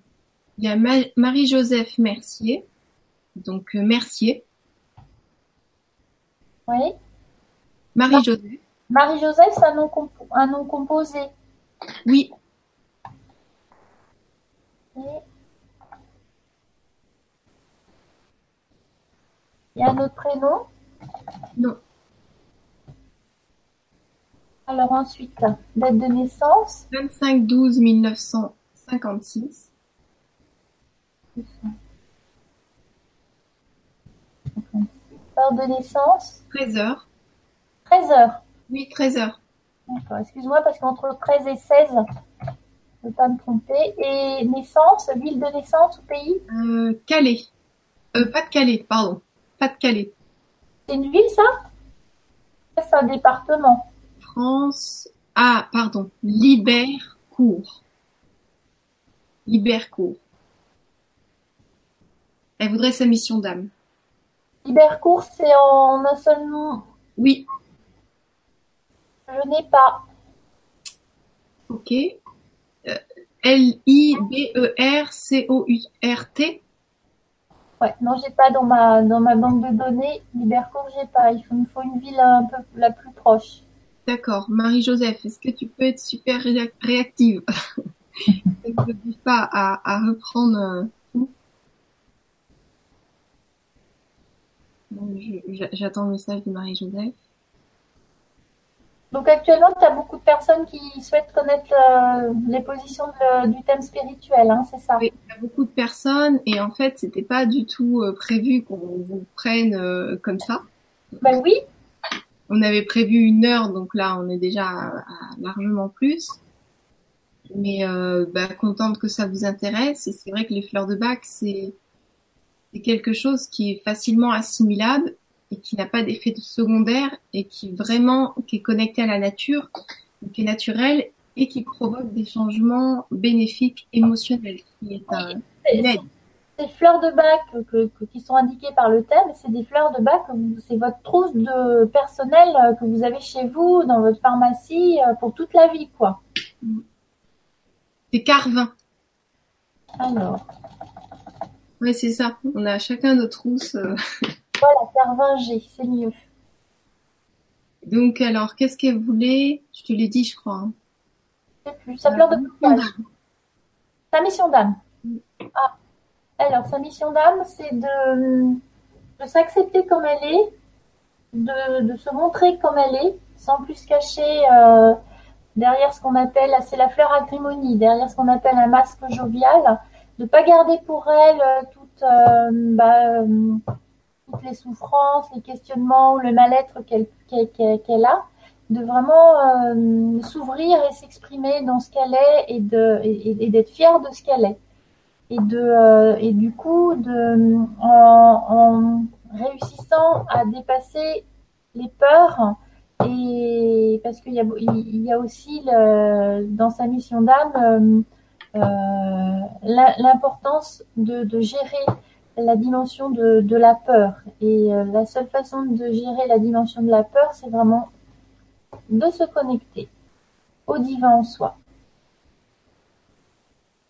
il y a Marie-Joseph Mercier. Donc, euh, Mercier. Oui. Marie-Joseph. Marie-Joseph, c'est un nom, un nom composé. Oui. Il y a un autre prénom? Non. Alors ensuite, date de naissance? 25 12 1956. Heure de naissance? 13 heures. 13 heures. Oui, 13 heures. D'accord, excuse-moi parce qu'entre 13 et 16, je ne veux pas me tromper. Et naissance, ville de naissance ou pays? Euh, Calais. Euh, pas de Calais, pardon. Pas de Calais. C'est une ville ça? C'est un département? France. Ah, pardon. Libercourt. Libercourt. Elle voudrait sa mission d'âme. Libercourt, c'est en un seul nom? Oui. Je n'ai pas. Ok. Euh, L-I-B-E-R-C-O-U-R-T. Ouais, non, j'ai pas dans ma dans ma banque de données. Libercourt, j'ai pas. Il faut, me faut une ville un peu la plus proche. D'accord. Marie-Joseph, est-ce que tu peux être super réactive? Ne te dis pas à, à reprendre euh, tout. J'attends le message de Marie-Joseph. Donc actuellement, tu as beaucoup de personnes qui souhaitent connaître euh, les positions de, du thème spirituel, hein, c'est ça? Oui, il y a beaucoup de personnes et en fait, c'était pas du tout euh, prévu qu'on vous prenne euh, comme ça. Ben oui. On avait prévu une heure, donc là, on est déjà à, à largement plus. Mais bah, contente que ça vous intéresse. Et c'est vrai que les fleurs de bac, c'est quelque chose qui est facilement assimilable et qui n'a pas d'effet secondaire et qui vraiment qui est connecté à la nature, qui est naturel et qui provoque des changements bénéfiques émotionnels, qui est un. Ces fleurs de bac que, que- qui sont indiquées par le thème, c'est des fleurs de bac, c'est votre trousse de personnel euh, que vous avez chez vous, dans votre pharmacie, euh, pour toute la vie, quoi. C'est carvin. Alors, Ouais, c'est ça. On a chacun notre trousse. Euh. voilà, Carvin G, c'est mieux. Donc alors, qu'est-ce qu'elle voulait? Je te l'ai dit, je crois. hein. Je sais plus. Sa fleur de coquillage. Sa mission d'âme. Ah. Alors, sa mission d'âme, c'est de, de s'accepter comme elle est, de, de se montrer comme elle est, sans plus se cacher euh, derrière ce qu'on appelle, c'est la fleur acrimonie, derrière ce qu'on appelle un masque jovial, de pas garder pour elle euh, toute, euh, bah, euh, toutes les souffrances, les questionnements le mal-être qu'elle a, de vraiment euh, s'ouvrir et s'exprimer dans ce qu'elle est et et, d'être fière de ce qu'elle est. Et de euh, et du coup de en, réussissant à dépasser les peurs et parce qu'il y a il y a aussi dans sa mission d'âme euh, l'importance de, de gérer la dimension de, de la peur et euh, la seule façon de gérer la dimension de la peur c'est vraiment de se connecter au divin en soi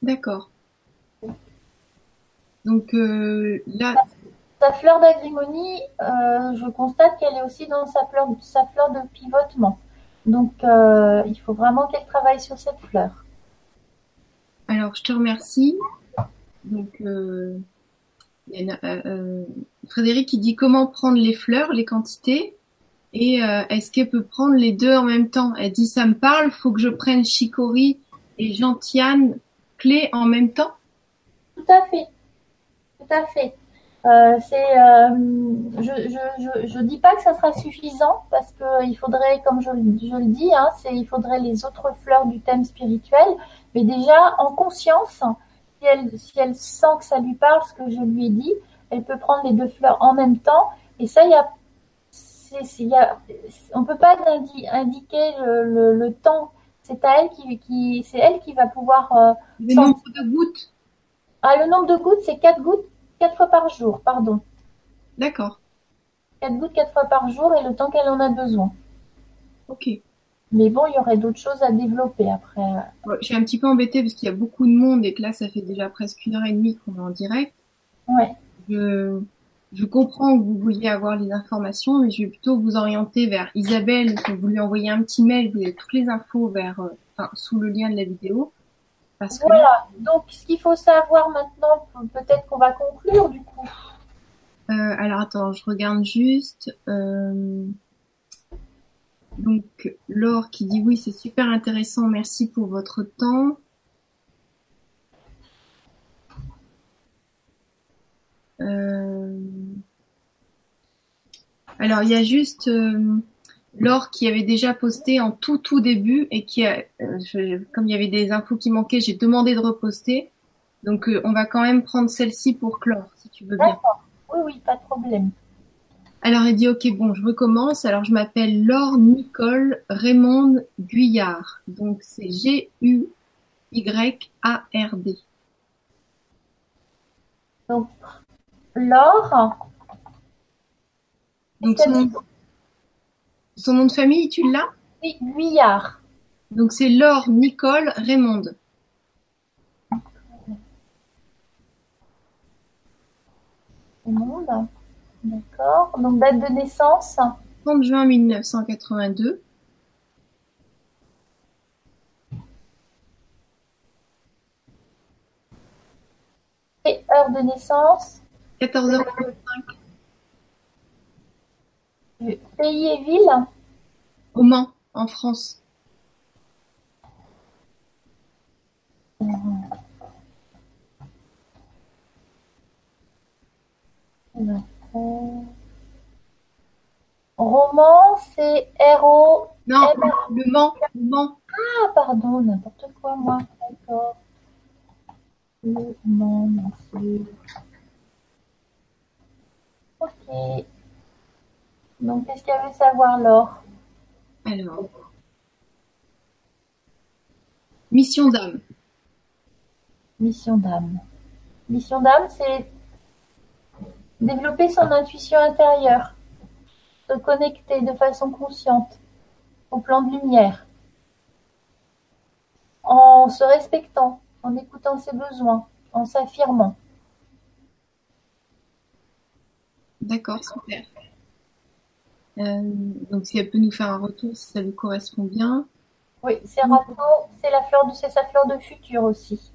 D'accord. Donc euh, là, Sa fleur d'agrimonie, euh, je constate qu'elle est aussi dans sa fleur, sa fleur de pivotement. Donc, euh, il faut vraiment qu'elle travaille sur cette fleur. alors je te remercie. Donc euh, euh, euh, Frédéric qui dit comment prendre les fleurs, les quantités, et euh, est-ce qu'elle peut prendre les deux en même temps? Elle dit ça me parle, faut que je prenne chicory et gentiane clé en même temps? Tout à fait. Tout à fait. Euh, c'est, je, je, je, dis pas que ça sera suffisant parce que il faudrait, comme je, je le dis, hein, c'est, il faudrait les autres fleurs du thème spirituel, mais déjà en conscience, si elle, si elle sent que ça lui parle, ce que je lui ai dit, elle peut prendre les deux fleurs en même temps. Et ça, il y a, y a on peut pas indiquer le, le, temps. C'est à elle qui, qui c'est elle qui va pouvoir. Euh, le nombre de gouttes. Ah, le nombre de gouttes, c'est quatre gouttes, quatre fois par jour, pardon. D'accord. Quatre gouttes quatre fois par jour et le temps qu'elle en a besoin. Ok. Mais bon, il y aurait d'autres choses à développer après. je suis un petit peu embêtée parce qu'il y a beaucoup de monde et que là, ça fait déjà presque une heure et demie qu'on est en direct. Ouais. Je, je comprends que vous vouliez avoir les informations, mais je vais plutôt vous orienter vers Isabelle, que vous lui envoyez un petit mail, vous avez toutes les infos vers, euh, enfin, sous le lien de la vidéo. Parce que... Voilà. Donc, ce qu'il faut savoir maintenant, peut-être qu'on va conclure du coup. Euh, alors attends, je regarde juste. Euh... Donc Laure qui dit oui, c'est super intéressant, merci pour votre temps. Euh... Alors il y a juste euh, Laure qui avait déjà posté en tout tout début et qui a, euh, comme il y avait des infos qui manquaient, j'ai demandé de reposter. Donc on va quand même prendre celle-ci pour clore, si tu veux bien. Oui, oui, pas de problème. Alors elle dit ok bon je recommence. Alors je m'appelle Laure Nicole Raymond Guyard. Donc c'est G U Y A R D. Donc Laure. Donc son nom, de famille tu l'as? Oui Guyard. Donc c'est Laure Nicole Raymond. Raymond. D'accord. Donc, date de naissance 30 juin 1982. Et heure de naissance 14h45. Pays et ville Au Mans, en France. Roman, c'est R-O. Non, le Mans, le Mans. Ah, pardon, n'importe quoi, moi. D'accord. Le Mans, merci. Ok. Donc, qu'est-ce qu'elle veut savoir, Laure? Alors. Mission d'âme. Mission d'âme. Mission d'âme, c'est développer son intuition intérieure, se connecter de façon consciente au plan de lumière, en se respectant, en écoutant ses besoins, en s'affirmant. D'accord, super. Euh, donc si elle peut nous faire un retour si ça lui correspond bien. Oui, c'est c'est la fleur de c'est sa fleur de futur aussi.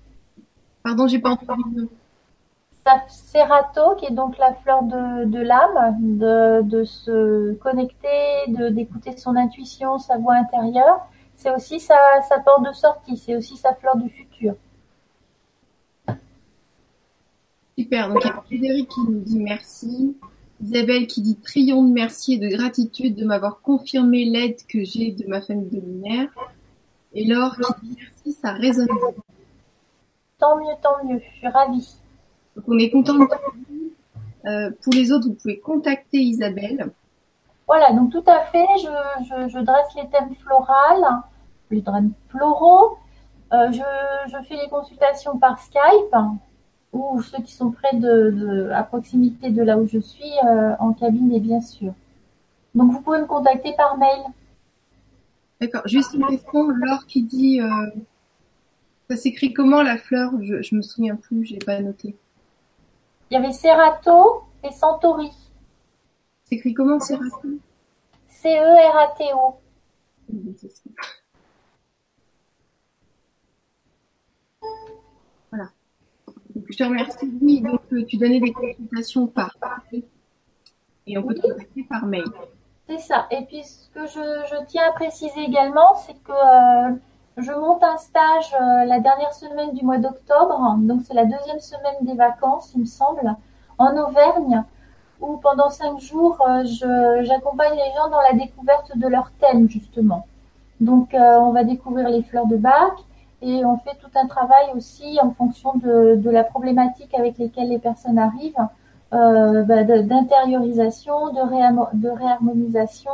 Pardon, j'ai pas entendu. Serato, qui est donc la fleur de, l'âme, de, se connecter, de d'écouter son intuition, sa voix intérieure, c'est aussi sa, porte de sortie, c'est aussi sa fleur du futur. Super, donc il y a Frédéric qui nous dit merci. Isabelle qui dit triomphe de merci et de gratitude de m'avoir confirmé l'aide que j'ai de ma famille de lumière. Et Laure qui dit merci, ça résonne. Tant mieux, tant mieux, je suis ravie. Donc on est content de euh, pour les autres, vous pouvez contacter Isabelle. Voilà, donc tout à fait, je, je, dresse les thèmes floraux, les thèmes floraux. Euh, je, je, fais les consultations par Skype ou ceux qui sont près de, à proximité de là où je suis euh, en cabinet bien sûr. Donc vous pouvez me contacter par mail. D'accord. Juste une question, Laure qui dit, ça s'écrit comment la fleur? Je, je me souviens plus, j'ai pas noté. Il y avait Serato et Centauri. C'est écrit comment Serato? C-E-R-A-T-O. Voilà. je te remercie. Donc euh, tu donnais des consultations par et on peut te contacter par mail. C'est ça. Et puis ce que je, tiens à préciser également, c'est que euh, je monte un stage euh, la dernière semaine du mois d'octobre, donc c'est la deuxième semaine des vacances, il me semble, en Auvergne, où pendant cinq jours, euh, j'accompagne les gens dans la découverte de leur thème, justement. Donc, euh, on va découvrir les fleurs de bac et on fait tout un travail aussi en fonction de, la problématique avec lesquelles les personnes arrivent bah, d'intériorisation, de, réharmonisation.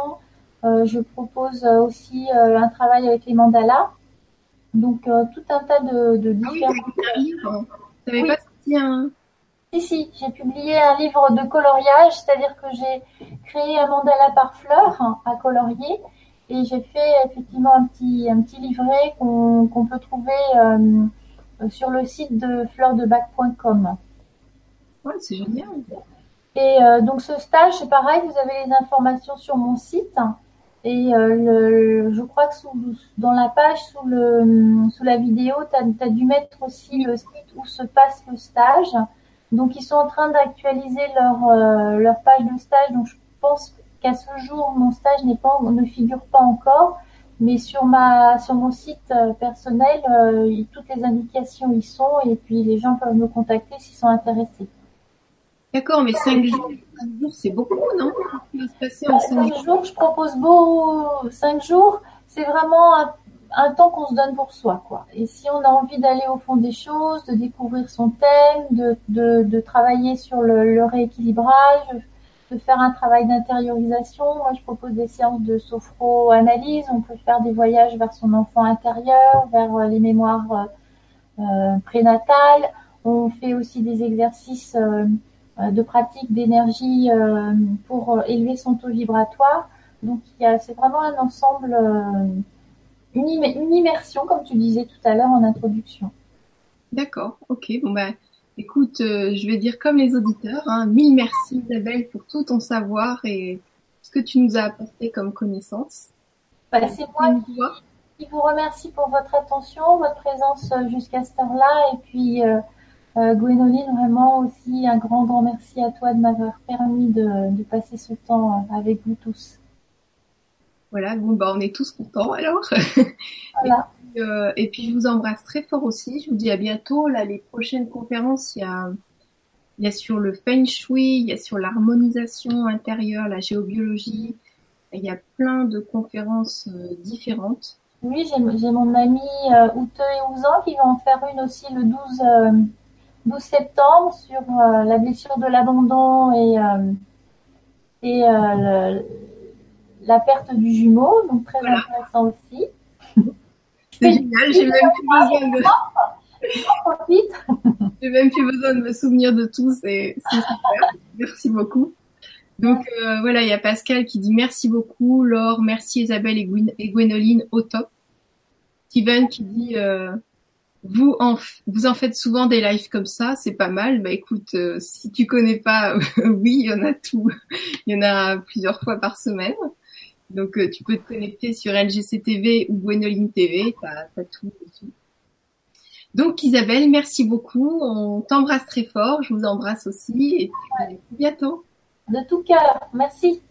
Je propose aussi un travail avec les mandalas. Donc tout un tas de, de différents. Ah oui, pas sorti un. Si si, j'ai publié un livre de coloriage, c'est-à-dire que j'ai créé un mandala par fleur hein, à colorier et j'ai fait effectivement un petit un petit livret qu'on qu'on peut trouver sur le site de fleurdebac.com. Ouais, c'est génial. Et euh, donc ce stage, c'est pareil, vous avez les informations sur mon site. Et euh, je crois que dans la page, sous, la vidéo, tu as, dû mettre aussi le site où se passe le stage. Donc ils sont en train d'actualiser leur, euh, page de stage. Donc je pense qu'à ce jour, mon stage pas, ne figure pas encore. Mais sur ma sur mon site personnel, toutes les indications y sont et puis les gens peuvent me contacter s'ils sont intéressés. D'accord, mais cinq jours, c'est beaucoup, non? Cinq jours, je propose beau cinq jours, c'est vraiment un, temps qu'on se donne pour soi, quoi. Et si on a envie d'aller au fond des choses, de découvrir son thème, de, de, de travailler sur le, le, rééquilibrage, de faire un travail d'intériorisation, moi je propose des séances de sophro-analyse, on peut faire des voyages vers son enfant intérieur, vers euh, les mémoires euh, euh, prénatales, on fait aussi des exercices euh, de pratique d'énergie euh, pour euh, élever son taux vibratoire. Donc c'est vraiment un ensemble, une, une, immersion, comme tu disais tout à l'heure en introduction. D'accord, ok. Bon bah, écoute, je vais dire comme les auditeurs, hein, mille merci Isabelle pour tout ton savoir et ce que tu nous as apporté comme connaissance. Bah, c'est moi qui, vous remercie pour votre attention, votre présence jusqu'à cette heure-là et puis euh, Gwénoline, vraiment aussi un grand, grand merci à toi de m'avoir permis de, de, passer ce temps euh, avec vous tous. Voilà, bon, bah, on est tous contents alors. Voilà. et, puis, euh, et, puis, je vous embrasse très fort aussi. Je vous dis à bientôt. Là, les prochaines conférences, il y a, il y a sur le feng shui, il y a sur l'harmonisation intérieure, la géobiologie. Il y a plein de conférences euh, différentes. Oui, j'ai mon ami euh, Oute et Ouzan qui va en faire une aussi le 12 12 septembre sur euh, la blessure de l'abandon et, euh, et euh, la perte du jumeau, donc très intéressant aussi. C'est génial, j'ai même plus besoin de... j'ai même plus besoin de me souvenir de tout, c'est super. Merci beaucoup. Donc voilà, il y a Pascal qui dit merci beaucoup, Laure, merci Isabelle et, et Gwénoline, au top. Steven qui dit vous en, vous en faites souvent des lives comme ça, c'est pas mal. Bah écoute, euh, si tu connais pas, oui, il y en a tout. Il y en a plusieurs fois par semaine. Donc euh, tu peux te connecter sur LGC ou Gwenoline TV, t'as as tout dessus. Donc Isabelle, merci beaucoup. On t'embrasse très fort. Je vous embrasse aussi et à bientôt. De tout cœur, merci.